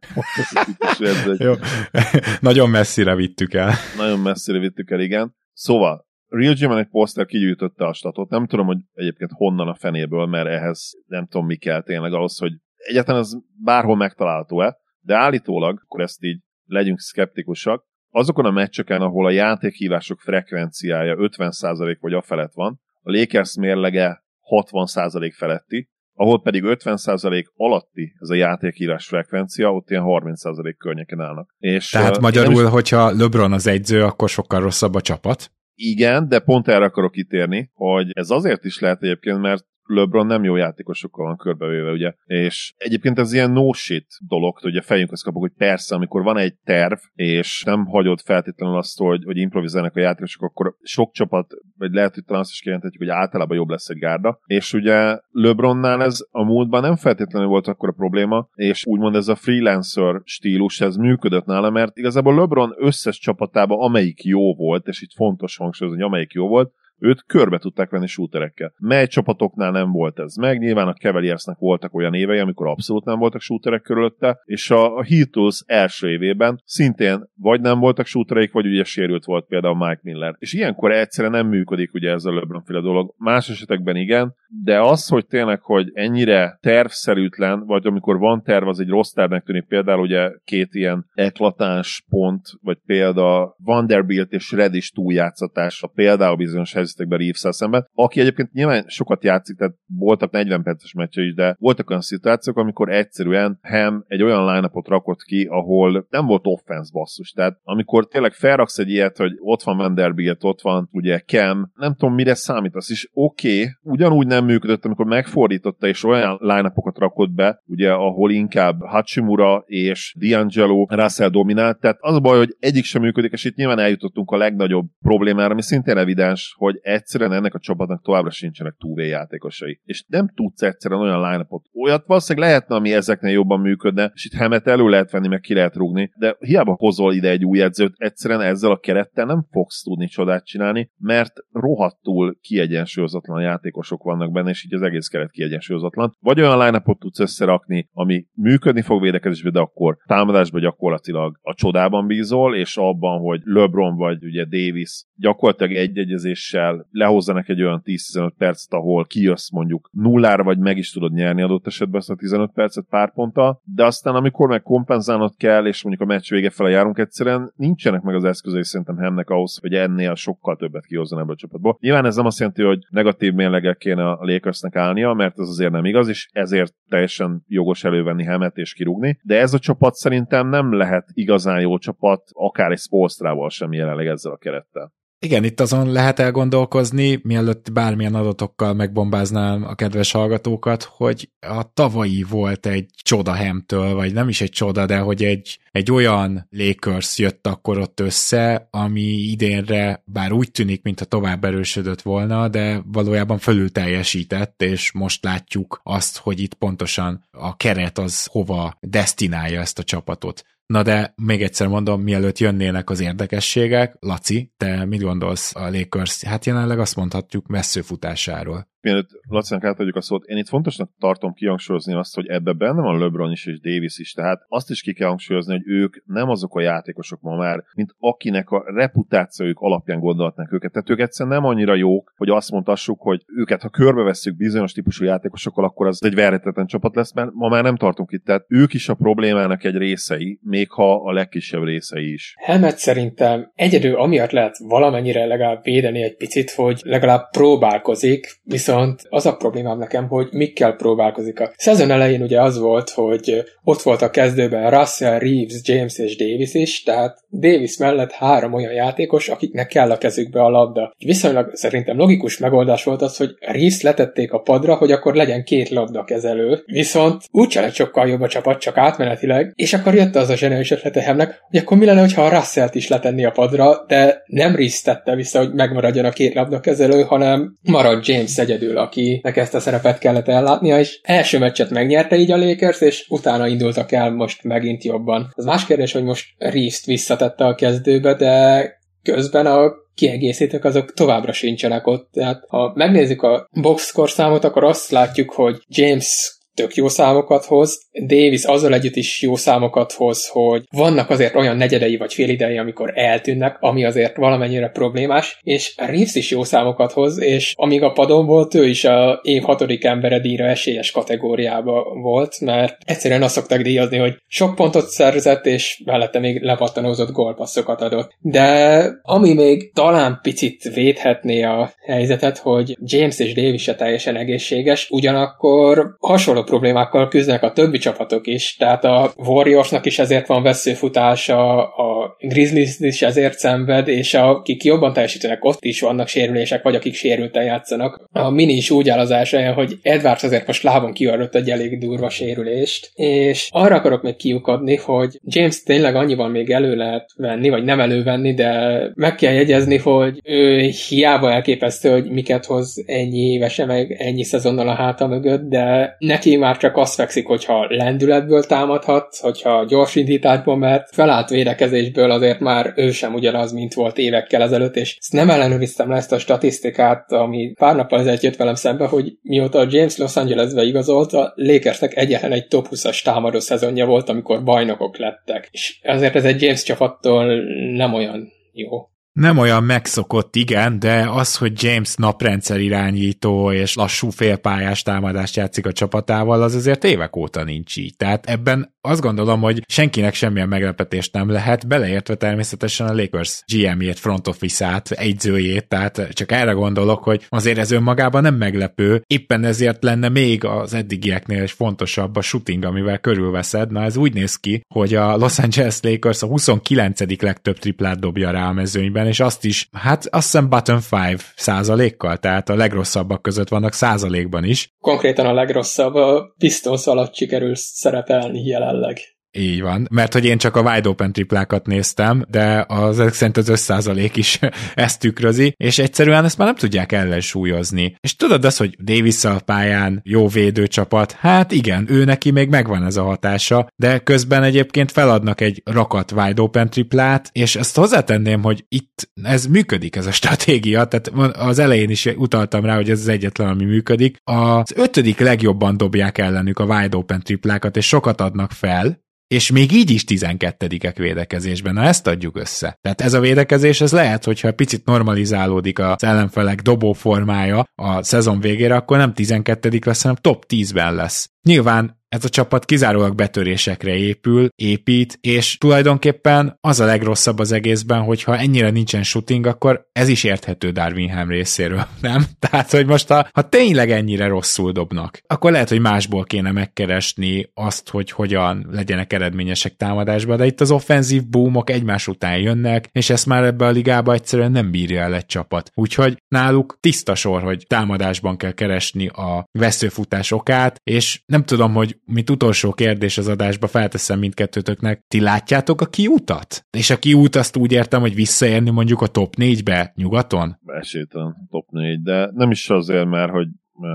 jó. Nagyon messzire vittük el. Nagyon messzire vittük el, igen. Szóval, Real Jim egy poszter kigyűjtötte a statot. Nem tudom, hogy egyébként honnan a fenéből, mert ehhez nem tudom, mi kell tényleg ahhoz, hogy egyáltalán ez bárhol megtalálható-e, de állítólag, akkor ezt így legyünk szkeptikusak, azokon a meccseken, ahol a játékhívások frekvenciája 50% vagy a felett van, a Lakers mérlege 60% feletti, ahol pedig 50% alatti ez a játékhívás frekvencia, ott ilyen 30% környéken állnak. És, Tehát uh, magyarul, is... hogyha LeBron az egyző, akkor sokkal rosszabb a csapat? Igen, de pont erre akarok kitérni, hogy ez azért is lehet egyébként, mert LeBron nem jó játékosokkal van körbevéve, ugye. És egyébként ez ilyen no shit dolog, hogy a fejünk azt kapok, hogy persze, amikor van egy terv, és nem hagyod feltétlenül azt, hogy, hogy improvizálnak a játékosok, akkor sok csapat, vagy lehet, hogy talán azt is kijelenthetjük, hogy általában jobb lesz egy gárda. És ugye LeBronnál ez a múltban nem feltétlenül volt akkor a probléma, és úgymond ez a freelancer stílus, ez működött nála, mert igazából LeBron összes csapatában, amelyik jó volt, és itt fontos hangsúlyozni, hogy amelyik jó volt, őt körbe tudták venni shooterekkel. Mely csapatoknál nem volt ez meg, nyilván a Cavaliersnek voltak olyan évei, amikor abszolút nem voltak shooterek körülötte, és a, Heatles első évében szintén vagy nem voltak shootereik, vagy ugye sérült volt például Mike Miller. És ilyenkor egyszerűen nem működik ugye ez a LeBron féle dolog. Más esetekben igen, de az, hogy tényleg, hogy ennyire tervszerűtlen, vagy amikor van terv, az egy rossz tervnek tűnik, például ugye két ilyen eklatáns pont, vagy példa Vanderbilt és Redis túljátszatása, például bizonyos helyzetekben reeves szemben, aki egyébként nyilván sokat játszik, tehát voltak 40 perces meccse is, de voltak olyan szituációk, amikor egyszerűen Ham egy olyan line rakott ki, ahol nem volt offense basszus. Tehát amikor tényleg felraksz egy ilyet, hogy ott van Vanderbilt, ott van ugye Cam, nem tudom mire számítasz, és oké, okay, ugyanúgy nem működött, amikor megfordította és olyan line rakott be, ugye ahol inkább Hachimura és D'Angelo Russell dominált, tehát az a baj, hogy egyik sem működik, és itt nyilván eljutottunk a legnagyobb problémára, ami szintén evidens, hogy hogy egyszerűen ennek a csapatnak továbbra sincsenek túvé játékosai. És nem tudsz egyszerűen olyan line Olyat valószínűleg lehetne, ami ezeknél jobban működne, és itt Hemet elő lehet venni, meg ki lehet rúgni, de hiába hozol ide egy új edzőt, egyszerűen ezzel a kerettel nem fogsz tudni csodát csinálni, mert rohadtul kiegyensúlyozatlan játékosok vannak benne, és így az egész keret kiegyensúlyozatlan. Vagy olyan line tudsz összerakni, ami működni fog védekezésbe, de akkor támadásban gyakorlatilag a csodában bízol, és abban, hogy LeBron vagy ugye Davis gyakorlatilag egy egyezéssel lehozzanak egy olyan 10-15 percet, ahol kijössz mondjuk nullára, vagy meg is tudod nyerni adott esetben ezt a 15 percet pár ponttal, de aztán amikor meg kompenzálnod kell, és mondjuk a meccs vége fele járunk egyszerűen, nincsenek meg az eszközei szerintem Hemnek ahhoz, hogy ennél sokkal többet kihozzon ebből a csapatból. Nyilván ez nem azt jelenti, hogy negatív mérlegek kéne a Lakersnek állnia, mert ez azért nem igaz, és ezért teljesen jogos elővenni Hemet és kirúgni, de ez a csapat szerintem nem lehet igazán jó csapat, akár egy Spolstrával sem jelenleg ezzel a kerettel. Igen, itt azon lehet elgondolkozni, mielőtt bármilyen adatokkal megbombáznám a kedves hallgatókat, hogy a tavalyi volt egy csoda Hemtől, vagy nem is egy csoda, de hogy egy, egy olyan Lakers jött akkor ott össze, ami idénre bár úgy tűnik, mintha tovább erősödött volna, de valójában fölül teljesített, és most látjuk azt, hogy itt pontosan a keret az hova destinálja ezt a csapatot. Na de még egyszer mondom, mielőtt jönnének az érdekességek, Laci, te mit gondolsz a Lakers? Hát jelenleg azt mondhatjuk messző futásáról mielőtt Lacinak átadjuk a szót, én itt fontosnak tartom kihangsúlyozni azt, hogy ebbe benne van LeBron is és Davis is, tehát azt is ki kell hangsúlyozni, hogy ők nem azok a játékosok ma már, mint akinek a reputációjuk alapján gondolhatnak őket. Tehát ők egyszerűen nem annyira jók, hogy azt mondhassuk, hogy őket, ha körbevesszük bizonyos típusú játékosokkal, akkor az egy verhetetlen csapat lesz, mert ma már nem tartunk itt. Tehát ők is a problémának egy részei, még ha a legkisebb részei is. Hemet szerintem egyedül amiatt lehet valamennyire legalább védeni egy picit, hogy legalább próbálkozik, viszont Viszont az a problémám nekem, hogy mikkel próbálkozik. A szezon elején ugye az volt, hogy ott volt a kezdőben Russell, Reeves, James és Davis is, tehát Davis mellett három olyan játékos, akiknek kell a kezükbe a labda. Viszonylag szerintem logikus megoldás volt az, hogy Reeves letették a padra, hogy akkor legyen két labda kezelő. Viszont úgy lett sokkal jobb a csapat, csak átmenetileg, és akkor jött az a zseniális ötlete hogy akkor mi lenne, ha a Russellt is letenni a padra, de nem Reeves tette vissza, hogy megmaradjon a két labda kezelő, hanem marad James egyedül egyedül, akinek ezt a szerepet kellett ellátnia, és első meccset megnyerte így a Lakers, és utána indultak el most megint jobban. Az más kérdés, hogy most Reeves-t visszatette a kezdőbe, de közben a kiegészítők azok továbbra sincsenek ott. Tehát ha megnézzük a boxscore számot, akkor azt látjuk, hogy James tök jó számokat hoz, Davis azzal együtt is jó számokat hoz, hogy vannak azért olyan negyedei vagy félidei, amikor eltűnnek, ami azért valamennyire problémás, és Reeves is jó számokat hoz, és amíg a padon volt, ő is a év hatodik embere díjra esélyes kategóriába volt, mert egyszerűen azt szokták díjazni, hogy sok pontot szerzett, és mellette még lepattanózott gólpasszokat adott. De ami még talán picit védhetné a helyzetet, hogy James és Davis se teljesen egészséges, ugyanakkor hasonló problémákkal küzdenek a többi csapatok is, tehát a Warriorsnak is ezért van veszőfutása, a Grizzlies is ezért szenved, és akik jobban teljesítenek, ott is vannak sérülések, vagy akik sérülten játszanak. A Mini is úgy áll az első hogy Edwards azért most lábon kiadott egy elég durva sérülést, és arra akarok még kiukadni, hogy James tényleg annyival még elő lehet venni, vagy nem elővenni, de meg kell jegyezni, hogy ő hiába elképesztő, hogy miket hoz ennyi évese, meg ennyi szezonnal a háta mögött, de neki már csak azt fekszik, hogyha lendületből támadhat, hogyha gyors indításból mert felállt védekezésből azért már ő sem ugyanaz, mint volt évekkel ezelőtt, és ezt nem ellenőriztem le ezt a statisztikát, ami pár nappal ezelőtt jött velem szembe, hogy mióta James Los Angelesbe igazolt, a Lakersnek egyetlen egy top 20-as támadó szezonja volt, amikor bajnokok lettek. És ezért ez egy James csapattól nem olyan jó. Nem olyan megszokott, igen, de az, hogy James naprendszer irányító és lassú félpályás támadást játszik a csapatával, az azért évek óta nincs így. Tehát ebben azt gondolom, hogy senkinek semmilyen meglepetést nem lehet, beleértve természetesen a Lakers GM-jét, front office-át, egyzőjét, tehát csak erre gondolok, hogy azért ez önmagában nem meglepő, éppen ezért lenne még az eddigieknél is fontosabb a shooting, amivel körülveszed. Na ez úgy néz ki, hogy a Los Angeles Lakers a 29. legtöbb triplát dobja rá a mezőnyben, és azt is, hát azt hiszem button 5 százalékkal, tehát a legrosszabbak között vannak százalékban is. Konkrétan a legrosszabb, a Pistons alatt sikerül szerepelni jelenleg. like Így van, mert hogy én csak a wide open triplákat néztem, de az ezek szerint az 5% is ezt tükrözi, és egyszerűen ezt már nem tudják ellensúlyozni. És tudod az, hogy davis a pályán jó védőcsapat, hát igen, ő neki még megvan ez a hatása, de közben egyébként feladnak egy rakat wide open triplát, és ezt hozzátenném, hogy itt ez működik, ez a stratégia, tehát az elején is utaltam rá, hogy ez az egyetlen, ami működik. Az ötödik legjobban dobják ellenük a wide open triplákat, és sokat adnak fel, és még így is 12-ek védekezésben. Na ezt adjuk össze. Tehát ez a védekezés, ez lehet, hogyha picit normalizálódik az ellenfelek dobó formája a szezon végére, akkor nem 12 lesz, hanem top 10-ben lesz. Nyilván ez a csapat kizárólag betörésekre épül, épít, és tulajdonképpen az a legrosszabb az egészben, hogyha ennyire nincsen shooting, akkor ez is érthető Darwinham részéről, nem? Tehát, hogy most ha, ha tényleg ennyire rosszul dobnak, akkor lehet, hogy másból kéne megkeresni azt, hogy hogyan legyenek eredményesek támadásban, de itt az offenzív boomok egymás után jönnek, és ezt már ebbe a ligába egyszerűen nem bírja el egy csapat. Úgyhogy náluk tiszta sor, hogy támadásban kell keresni a veszőfutás okát, és nem tudom, hogy mint utolsó kérdés az adásba felteszem mindkettőtöknek, ti látjátok a kiutat? És a kiút azt úgy értem, hogy visszaérni mondjuk a top 4-be nyugaton? Esélytelen top 4, de nem is azért, mert hogy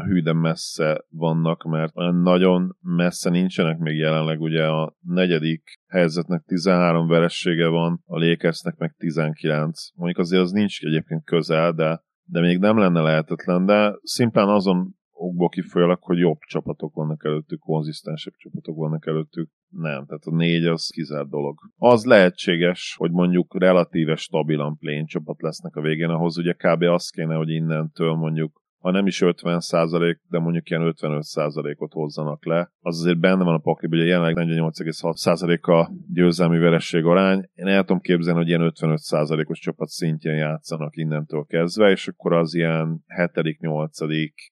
hűden messze vannak, mert nagyon messze nincsenek még jelenleg, ugye a negyedik helyzetnek 13 veressége van, a Lakersnek meg 19. Mondjuk azért az nincs egyébként közel, de de még nem lenne lehetetlen, de szimplán azon okból kifolyólag, hogy jobb csapatok vannak előttük, konzisztensebb csapatok vannak előttük. Nem, tehát a négy az kizárt dolog. Az lehetséges, hogy mondjuk relatíve stabilan plén csapat lesznek a végén, ahhoz ugye kb. az kéne, hogy innentől mondjuk ha nem is 50 de mondjuk ilyen 55 ot hozzanak le. Az azért benne van a pakliban, ugye jelenleg 48,6 a győzelmi veresség arány. Én el tudom képzelni, hogy ilyen 55 os csapat szintjén játszanak innentől kezdve, és akkor az ilyen 7., 8.,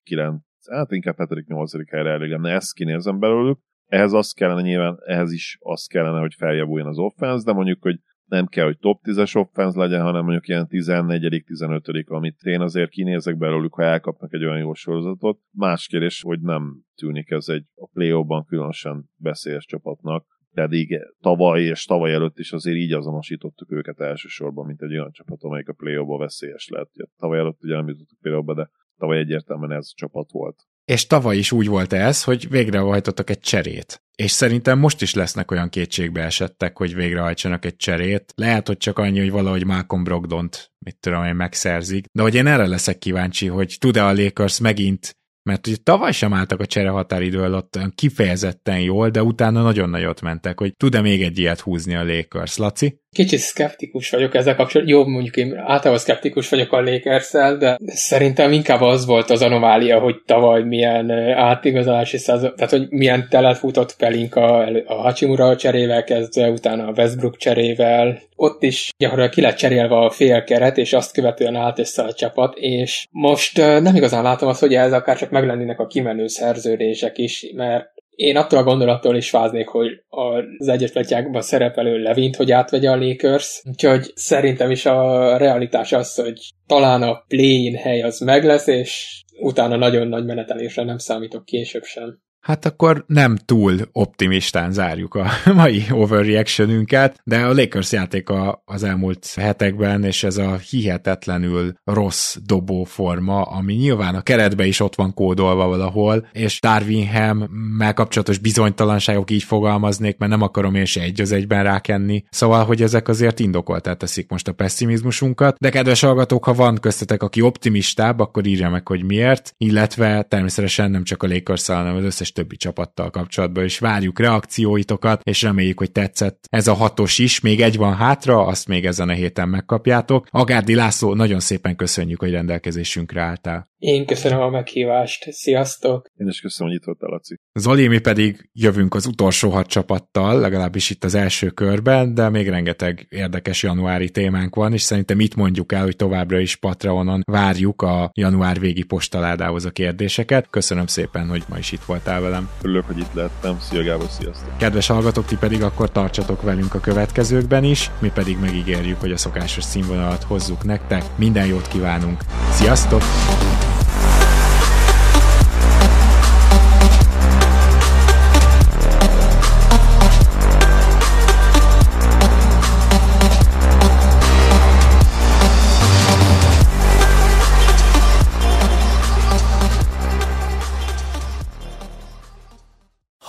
9, hát inkább 7.-8. helyre elég lenne, ezt kinézem belőlük. Ehhez az kellene nyilván, ehhez is az kellene, hogy feljavuljon az offense, de mondjuk, hogy nem kell, hogy top 10-es offense legyen, hanem mondjuk ilyen 14 15 amit én azért kinézek belőlük, ha elkapnak egy olyan jó sorozatot. Más kérdés, hogy nem tűnik ez egy a play ban különösen beszélyes csapatnak, pedig tavaly és tavaly előtt is azért így azonosítottuk őket elsősorban, mint egy olyan csapat, amelyik a play veszélyes lett. Tavaly előtt ugye nem jutottuk play de tavaly egyértelműen ez a csapat volt. És tavaly is úgy volt ez, hogy végrehajtottak egy cserét. És szerintem most is lesznek olyan kétségbe esettek, hogy végrehajtsanak egy cserét. Lehet, hogy csak annyi, hogy valahogy Malcolm Brogdont, mit tudom én, megszerzik. De hogy én erre leszek kíváncsi, hogy tud-e a Lakers megint mert ugye tavaly sem álltak a csere határidő alatt kifejezetten jól, de utána nagyon nagyot mentek, hogy tud-e még egy ilyet húzni a Lakers. Laci? Kicsit szkeptikus vagyok ezzel kapcsolatban. Jó, mondjuk én általában szkeptikus vagyok a lakers de szerintem inkább az volt az anomália, hogy tavaly milyen átigazolási szezon, tehát hogy milyen telet futott Pelinka a Hachimura cserével kezdve, utána a Westbrook cserével. Ott is gyakorlatilag ki lett cserélve a fél keret, és azt követően állt össze a csapat, és most nem igazán látom azt, hogy ez akár csak meglennének a kimenő szerződések is, mert én attól a gondolattól is fáznék, hogy az egyes pletyákban szerepelő Levint, hogy átvegye a Lakers. Úgyhogy szerintem is a realitás az, hogy talán a play-in hely az meg lesz, és utána nagyon nagy menetelésre nem számítok később sem. Hát akkor nem túl optimistán zárjuk a mai overreactionünket, de a Lakers játéka az elmúlt hetekben, és ez a hihetetlenül rossz dobó forma, ami nyilván a keretbe is ott van kódolva valahol, és Darwinham kapcsolatos bizonytalanságok így fogalmaznék, mert nem akarom én se egy az egyben rákenni. Szóval, hogy ezek azért indokoltá teszik most a pessimizmusunkat, de kedves hallgatók, ha van köztetek, aki optimistább, akkor írja meg, hogy miért, illetve természetesen nem csak a Lakers, hanem az összes többi csapattal kapcsolatban, és várjuk reakcióitokat, és reméljük, hogy tetszett ez a hatos is. Még egy van hátra, azt még ezen a héten megkapjátok. Agárdi László, nagyon szépen köszönjük, hogy rendelkezésünkre álltál. Én köszönöm a meghívást. Sziasztok! Én is köszönöm, hogy itt voltál, Laci. Zoli, mi pedig jövünk az utolsó hat csapattal, legalábbis itt az első körben, de még rengeteg érdekes januári témánk van, és szerintem itt mondjuk el, hogy továbbra is Patreonon várjuk a január végi postaládához a kérdéseket. Köszönöm szépen, hogy ma is itt voltál velem. Örülök, hogy itt lettem. Szia Gábor, sziasztok! Kedves hallgatók, ti pedig akkor tartsatok velünk a következőkben is, mi pedig megígérjük, hogy a szokásos színvonalat hozzuk nektek. Minden jót kívánunk! Sziasztok!